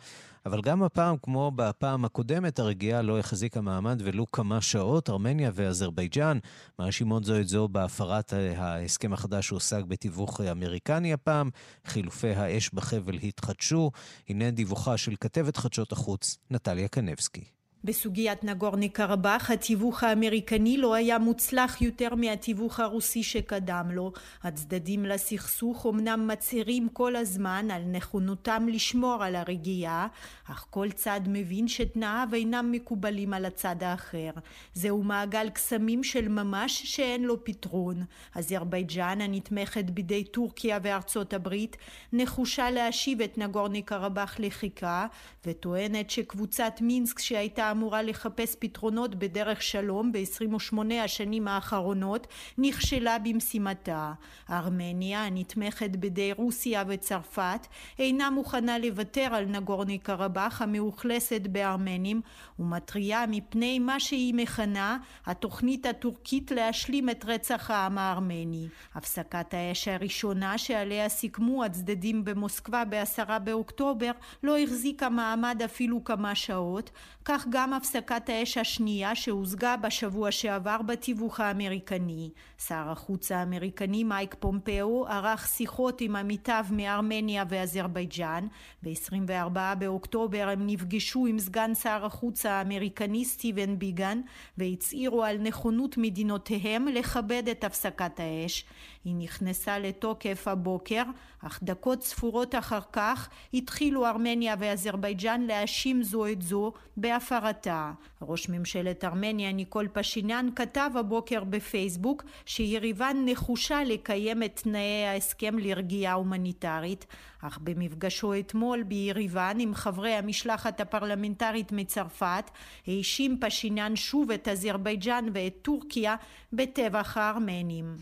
אבל גם הפעם, כמו בפעם הקודמת, הרגיעה לא החזיקה מעמד ולו כמה שעות. ארמניה ואזרבייג'אן מאשימות זו את זו בהפרת אה, ההסכם החדש שהושג בתיווך אמריקני הפעם. חילופי האש בחבל התחדשו. הנה דיווחה של כתבת חדשות החוץ, נטליה קנבסקי. בסוגיית נגורני קרבאח התיווך האמריקני לא היה מוצלח יותר מהתיווך הרוסי שקדם לו. הצדדים לסכסוך אמנם מצהירים כל הזמן על נכונותם לשמור על הרגיעה, אך כל צד מבין שתנאיו אינם מקובלים על הצד האחר. זהו מעגל קסמים של ממש שאין לו פתרון. אזרבייג'אן הנתמכת בידי טורקיה וארצות הברית נחושה להשיב את נגורני קרבאח לחיקה וטוענת שקבוצת מינסק שהייתה אמורה לחפש פתרונות בדרך שלום ב-28 השנים האחרונות נכשלה במשימתה. ארמניה, הנתמכת בידי רוסיה וצרפת, אינה מוכנה לוותר על נגורני קרבאח המאוכלסת בארמנים ומתריעה מפני מה שהיא מכנה התוכנית הטורקית להשלים את רצח העם הארמני. הפסקת האש הראשונה שעליה סיכמו הצדדים במוסקבה בעשרה באוקטובר לא החזיקה מעמד אפילו כמה שעות, כך גם הפסקת האש השנייה שהושגה בשבוע שעבר בתיווך האמריקני. שר החוץ האמריקני מייק פומפאו ערך שיחות עם עמיתיו מארמניה ואזרבייג'אן. ב-24 באוקטובר הם נפגשו עם סגן שר החוץ האמריקני סטיבן ביגן והצהירו על נכונות מדינותיהם לכבד את הפסקת האש. היא נכנסה לתוקף הבוקר, אך דקות ספורות אחר כך התחילו ארמניה ואזרבייג'אן להאשים זו את זו בהפרתה. ראש ממשלת ארמניה ניקול פשיניאן כתב הבוקר בפייסבוק שיריבן נחושה לקיים את תנאי ההסכם לרגיעה הומניטרית, אך במפגשו אתמול ביריבן עם חברי המשלחת הפרלמנטרית מצרפת האשים פשיניאן שוב את אזרבייג'אן ואת טורקיה בטבח הארמנים.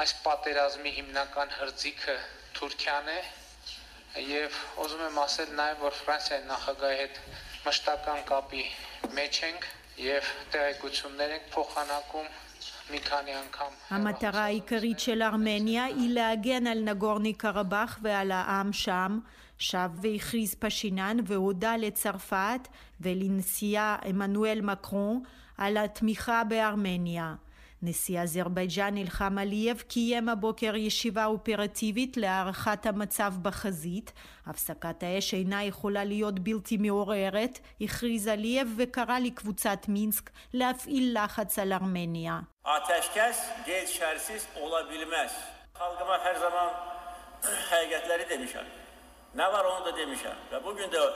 այս պատերազմի հիմնական հրձիքը Թուրքիան է եւ ուզում եմ ասել նաեւ որ Ֆրանսիայի նախագահի հետ մշտական կապի մեջ ենք եւ տեղեկություններ ենք փոխանակում המטרה העיקרית של ארמניה היא להגן על נגורני קרבאח ועל העם שם, שב והכריז פשינן והודה לצרפת ולנשיאה עמנואל מקרון על התמיכה בארמניה. נשיא אזרבייג'אן אילחם עליאב קיים הבוקר ישיבה אופרטיבית להערכת המצב בחזית. הפסקת האש אינה יכולה להיות בלתי מעוררת, הכריז עליאב וקרא לקבוצת מינסק להפעיל לחץ על ארמניה. Ateşkes geçersiz olabilmez. Halkıma her zaman həqiqətləri demişəm. Nə var onu da demişəm. Və bugün də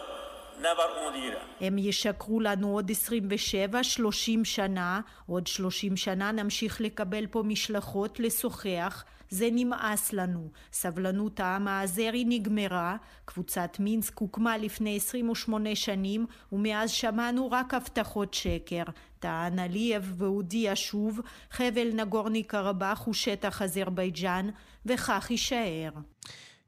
הם ישקרו לנו עוד 27, 30 שנה, עוד 30 שנה נמשיך לקבל פה משלחות, לשוחח, זה נמאס לנו. סבלנות העם האזרי נגמרה, קבוצת מינסק הוקמה לפני 28 שנים, ומאז שמענו רק הבטחות שקר. טען עליאב והודיע שוב, חבל נגורני קרבאח הוא שטח אזרבייג'אן, וכך יישאר.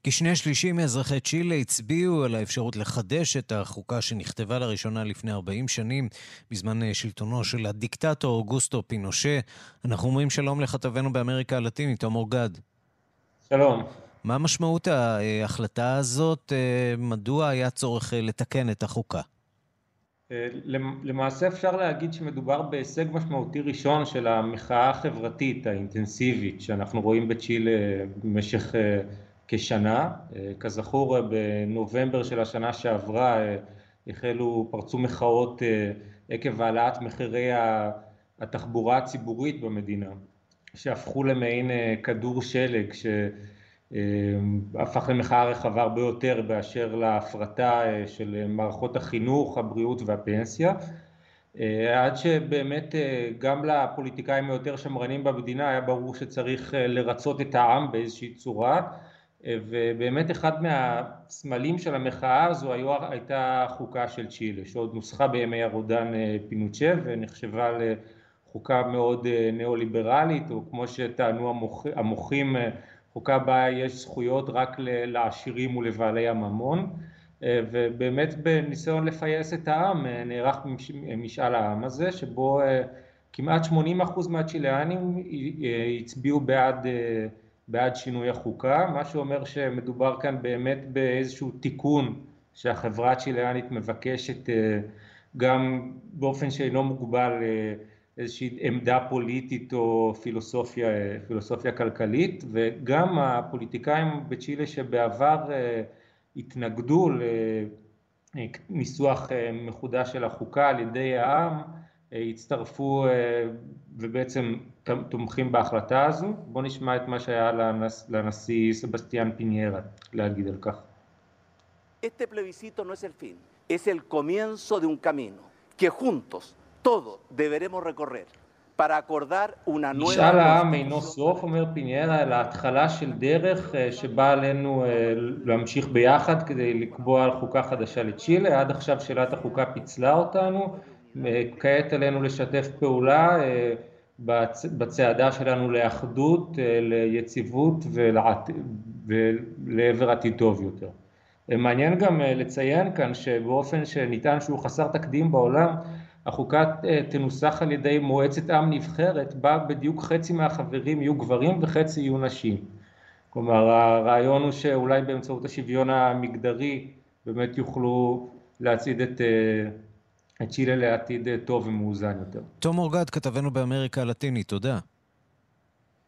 כשני שלישים מאזרחי צ'ילה הצביעו על האפשרות לחדש את החוקה שנכתבה לראשונה לפני 40 שנים, בזמן אה, שלטונו של הדיקטטור אוגוסטו פינושה. אנחנו אומרים שלום לכתבנו באמריקה הלטינית, תומר גד. שלום. מה משמעות ההחלטה הזאת? אה, מדוע היה צורך אה, לתקן את החוקה? למעשה אפשר להגיד שמדובר בהישג משמעותי ראשון של המחאה החברתית האינטנסיבית שאנחנו רואים בצ'ילה במשך כשנה. אה, כזכור בנובמבר של השנה שעברה אה, החלו, פרצו מחאות אה, עקב העלאת מחירי התחבורה הציבורית במדינה, שהפכו למעין כדור שלג שהפך למחאה רחבה הרבה יותר באשר להפרטה של מערכות החינוך, הבריאות והפנסיה. עד שבאמת גם לפוליטיקאים היותר שמרנים במדינה היה ברור שצריך לרצות את העם באיזושהי צורה ובאמת אחד מהסמלים של המחאה הזו היו, הייתה חוקה של צ'ילה שעוד נוסחה בימי הרודן אה, פינוצ'ה ונחשבה לחוקה מאוד אה, ניאו-ליברלית או כמו שטענו המוח, המוחים אה, חוקה בה יש זכויות רק לעשירים ולבעלי הממון ובאמת בניסיון לפייס את העם נערך משאל העם הזה שבו כמעט 80% מהצ'יליאנים הצביעו בעד, בעד שינוי החוקה, מה שאומר שמדובר כאן באמת באיזשהו תיקון שהחברה הצ'יליאנית מבקשת גם באופן שאינו מוגבל לאיזושהי עמדה פוליטית או פילוסופיה, פילוסופיה כלכלית וגם הפוליטיקאים בצ'ילה שבעבר התנגדו לניסוח מחודש של החוקה על ידי העם הצטרפו ובעצם תומכים בהחלטה הזו. בואו נשמע את מה שהיה לנס, לנשיא סבסטיאן פיניירה להגיד על כך. Este plebiscito no es el fin, es el comienzo de un camino que juntos, todos, deberemos recorrer. משאל העם אינו סוף, אומר פיניירה, אלא התחלה של דרך שבה עלינו להמשיך ביחד כדי לקבוע חוקה חדשה לצ'ילה. עד עכשיו שאלת החוקה פיצלה אותנו, כעת עלינו לשתף פעולה בצעדה שלנו לאחדות, ליציבות ולעבר עתיד טוב יותר. מעניין גם לציין כאן שבאופן שניתן שהוא חסר תקדים בעולם החוקה תנוסח על ידי מועצת עם נבחרת בה בדיוק חצי מהחברים יהיו גברים וחצי יהיו נשים. כלומר הרעיון הוא שאולי באמצעות השוויון המגדרי באמת יוכלו להצעיד את, את צ'ילה לעתיד טוב ומאוזן יותר. תום אורגד, כתבנו באמריקה הלטינית, תודה.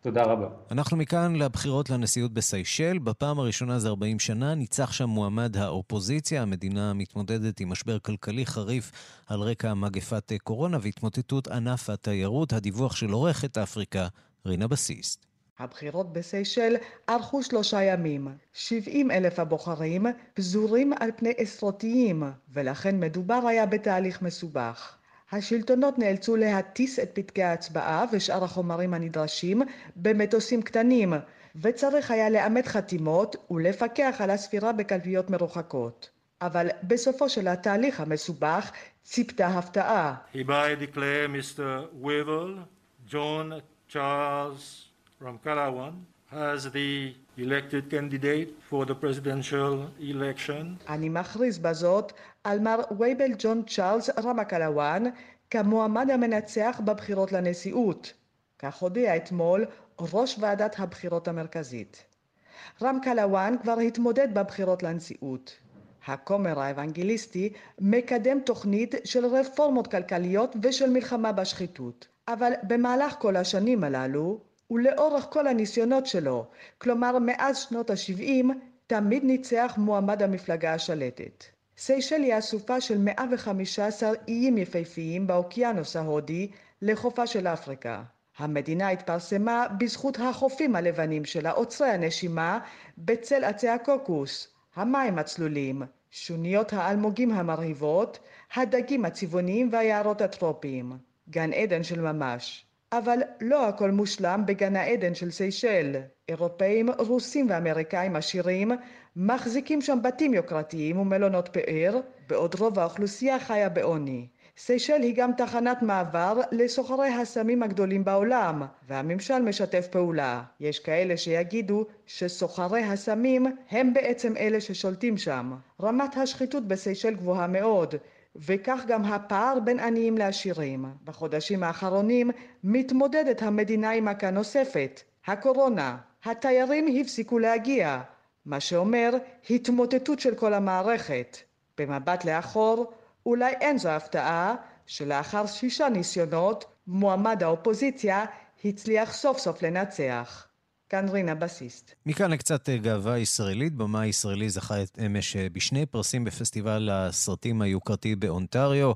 תודה רבה. אנחנו מכאן לבחירות לנשיאות בסיישל. בפעם הראשונה זה 40 שנה ניצח שם מועמד האופוזיציה. המדינה מתמודדת עם משבר כלכלי חריף על רקע מגפת קורונה והתמוטטות ענף התיירות. הדיווח של עורכת אפריקה, רינה בסיסט. הבחירות בסיישל ארכו שלושה ימים. 70 אלף הבוחרים פזורים על פני עשרותיים, ולכן מדובר היה בתהליך מסובך. השלטונות נאלצו להטיס את פתקי ההצבעה ושאר החומרים הנדרשים במטוסים קטנים, וצריך היה לאמת חתימות ולפקח על הספירה בקלפיות מרוחקות. אבל בסופו של התהליך המסובך ציפתה הפתעה. Hereby declare Mr. Wevel, John Charles Ramkalawan as the elected candidate for the presidential election. אני מכריז בזאת על מר וייבל ג'ון צ'ארלס רמקלוואן כמועמד המנצח בבחירות לנשיאות. כך הודיע אתמול ראש ועדת הבחירות המרכזית. רם קלוואן כבר התמודד בבחירות לנשיאות. הכומר האוונגליסטי מקדם תוכנית של רפורמות כלכליות ושל מלחמה בשחיתות. אבל במהלך כל השנים הללו, ולאורך כל הניסיונות שלו, כלומר מאז שנות ה-70, תמיד ניצח מועמד המפלגה השלטת. סיישל היא אסופה של 115 איים יפהפיים באוקיינוס ההודי לחופה של אפריקה. המדינה התפרסמה בזכות החופים הלבנים שלה, עוצרי הנשימה, בצל עצי הקוקוס, המים הצלולים, שוניות האלמוגים המרהיבות, הדגים הצבעוניים והיערות הטרופיים. גן עדן של ממש. אבל לא הכל מושלם בגן העדן של סיישל. אירופאים, רוסים ואמריקאים עשירים מחזיקים שם בתים יוקרתיים ומלונות פאר, בעוד רוב האוכלוסייה חיה בעוני. סיישל היא גם תחנת מעבר לסוחרי הסמים הגדולים בעולם, והממשל משתף פעולה. יש כאלה שיגידו שסוחרי הסמים הם בעצם אלה ששולטים שם. רמת השחיתות בסיישל גבוהה מאוד, וכך גם הפער בין עניים לעשירים. בחודשים האחרונים מתמודדת המדינה עם מכה נוספת, הקורונה. התיירים הפסיקו להגיע, מה שאומר התמוטטות של כל המערכת. במבט לאחור, אולי אין זו הפתעה שלאחר שישה ניסיונות, מועמד האופוזיציה הצליח סוף סוף לנצח. כאן רינה בסיסט. מכאן לקצת גאווה ישראלית. במה ישראלי זכה את אמש בשני פרסים בפסטיבל הסרטים היוקרתי באונטריו.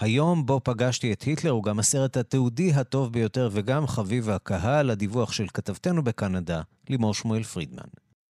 היום בו פגשתי את היטלר הוא גם הסרט התיעודי הטוב ביותר וגם חביב הקהל, הדיווח של כתבתנו בקנדה, לימור שמואל פרידמן.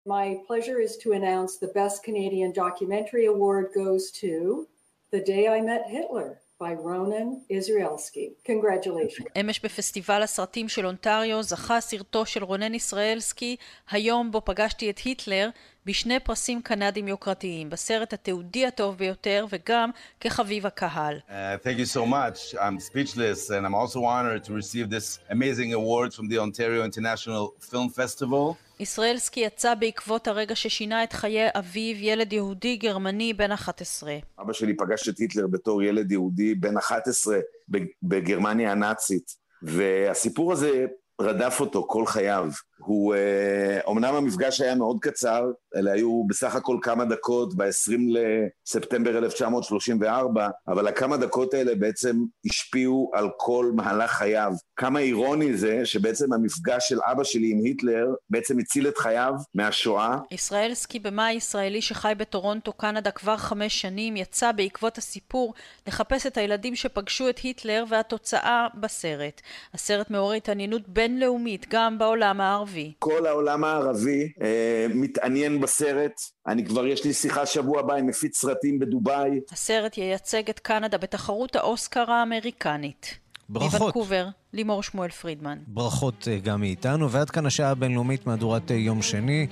My pleasure is to announce the Best Canadian Documentary Award goes to The Day I Met Hitler. by Ronan Israelsky. Congratulations. אמש בפסטיבל הסרטים של אונטריו זכה סרטו של רונן ישראלסקי, היום בו פגשתי את היטלר, בשני פרסים קנדים יוקרתיים, בסרט התיעודי הטוב ביותר וגם כחביב הקהל. Uh, thank you so much. I'm speechless and I'm also honored to receive this amazing award from the Ontario International Film Festival. ישראלסקי יצא בעקבות הרגע ששינה את חיי אביו, ילד יהודי גרמני בן 11. אבא שלי פגש את היטלר בתור ילד יהודי בן 11 בגרמניה הנאצית, והסיפור הזה רדף אותו כל חייו. הוא, אומנם אה, המפגש היה מאוד קצר, אלה היו בסך הכל כמה דקות ב-20 לספטמבר 1934, אבל הכמה דקות האלה בעצם השפיעו על כל מהלך חייו. כמה אירוני זה שבעצם המפגש של אבא שלי עם היטלר בעצם הציל את חייו מהשואה. ישראל סקי במאי ישראלי שחי בטורונטו, קנדה כבר חמש שנים, יצא בעקבות הסיפור לחפש את הילדים שפגשו את היטלר והתוצאה בסרט. הסרט מעורר התעניינות בינלאומית גם בעולם הערבי. הערבי. כל העולם הערבי אה, מתעניין בסרט. אני כבר, יש לי שיחה שבוע הבא עם מפיץ סרטים בדובאי. הסרט ייצג את קנדה בתחרות האוסקר האמריקנית. ברכות. מוונקובר, לימור שמואל פרידמן. ברכות אה, גם מאיתנו, ועד כאן השעה הבינלאומית מהדורת אה, יום שני.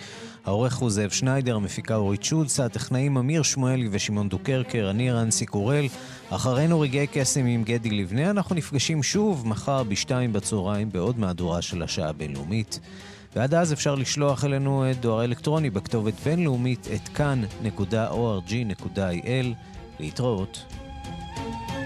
העורך הוא זאב שניידר, המפיקה אורית שולץ, הטכנאים אמיר שמואלי ושמעון דוקרקר, אני רנסי קורל. אחרינו רגעי קסם עם גדי לבנה, אנחנו נפגשים שוב מחר בשתיים בצהריים בעוד מהדורה של השעה הבינלאומית. ועד אז אפשר לשלוח אלינו את דואר אלקטרוני בכתובת בינלאומית את כאן.org.il. להתראות. thank you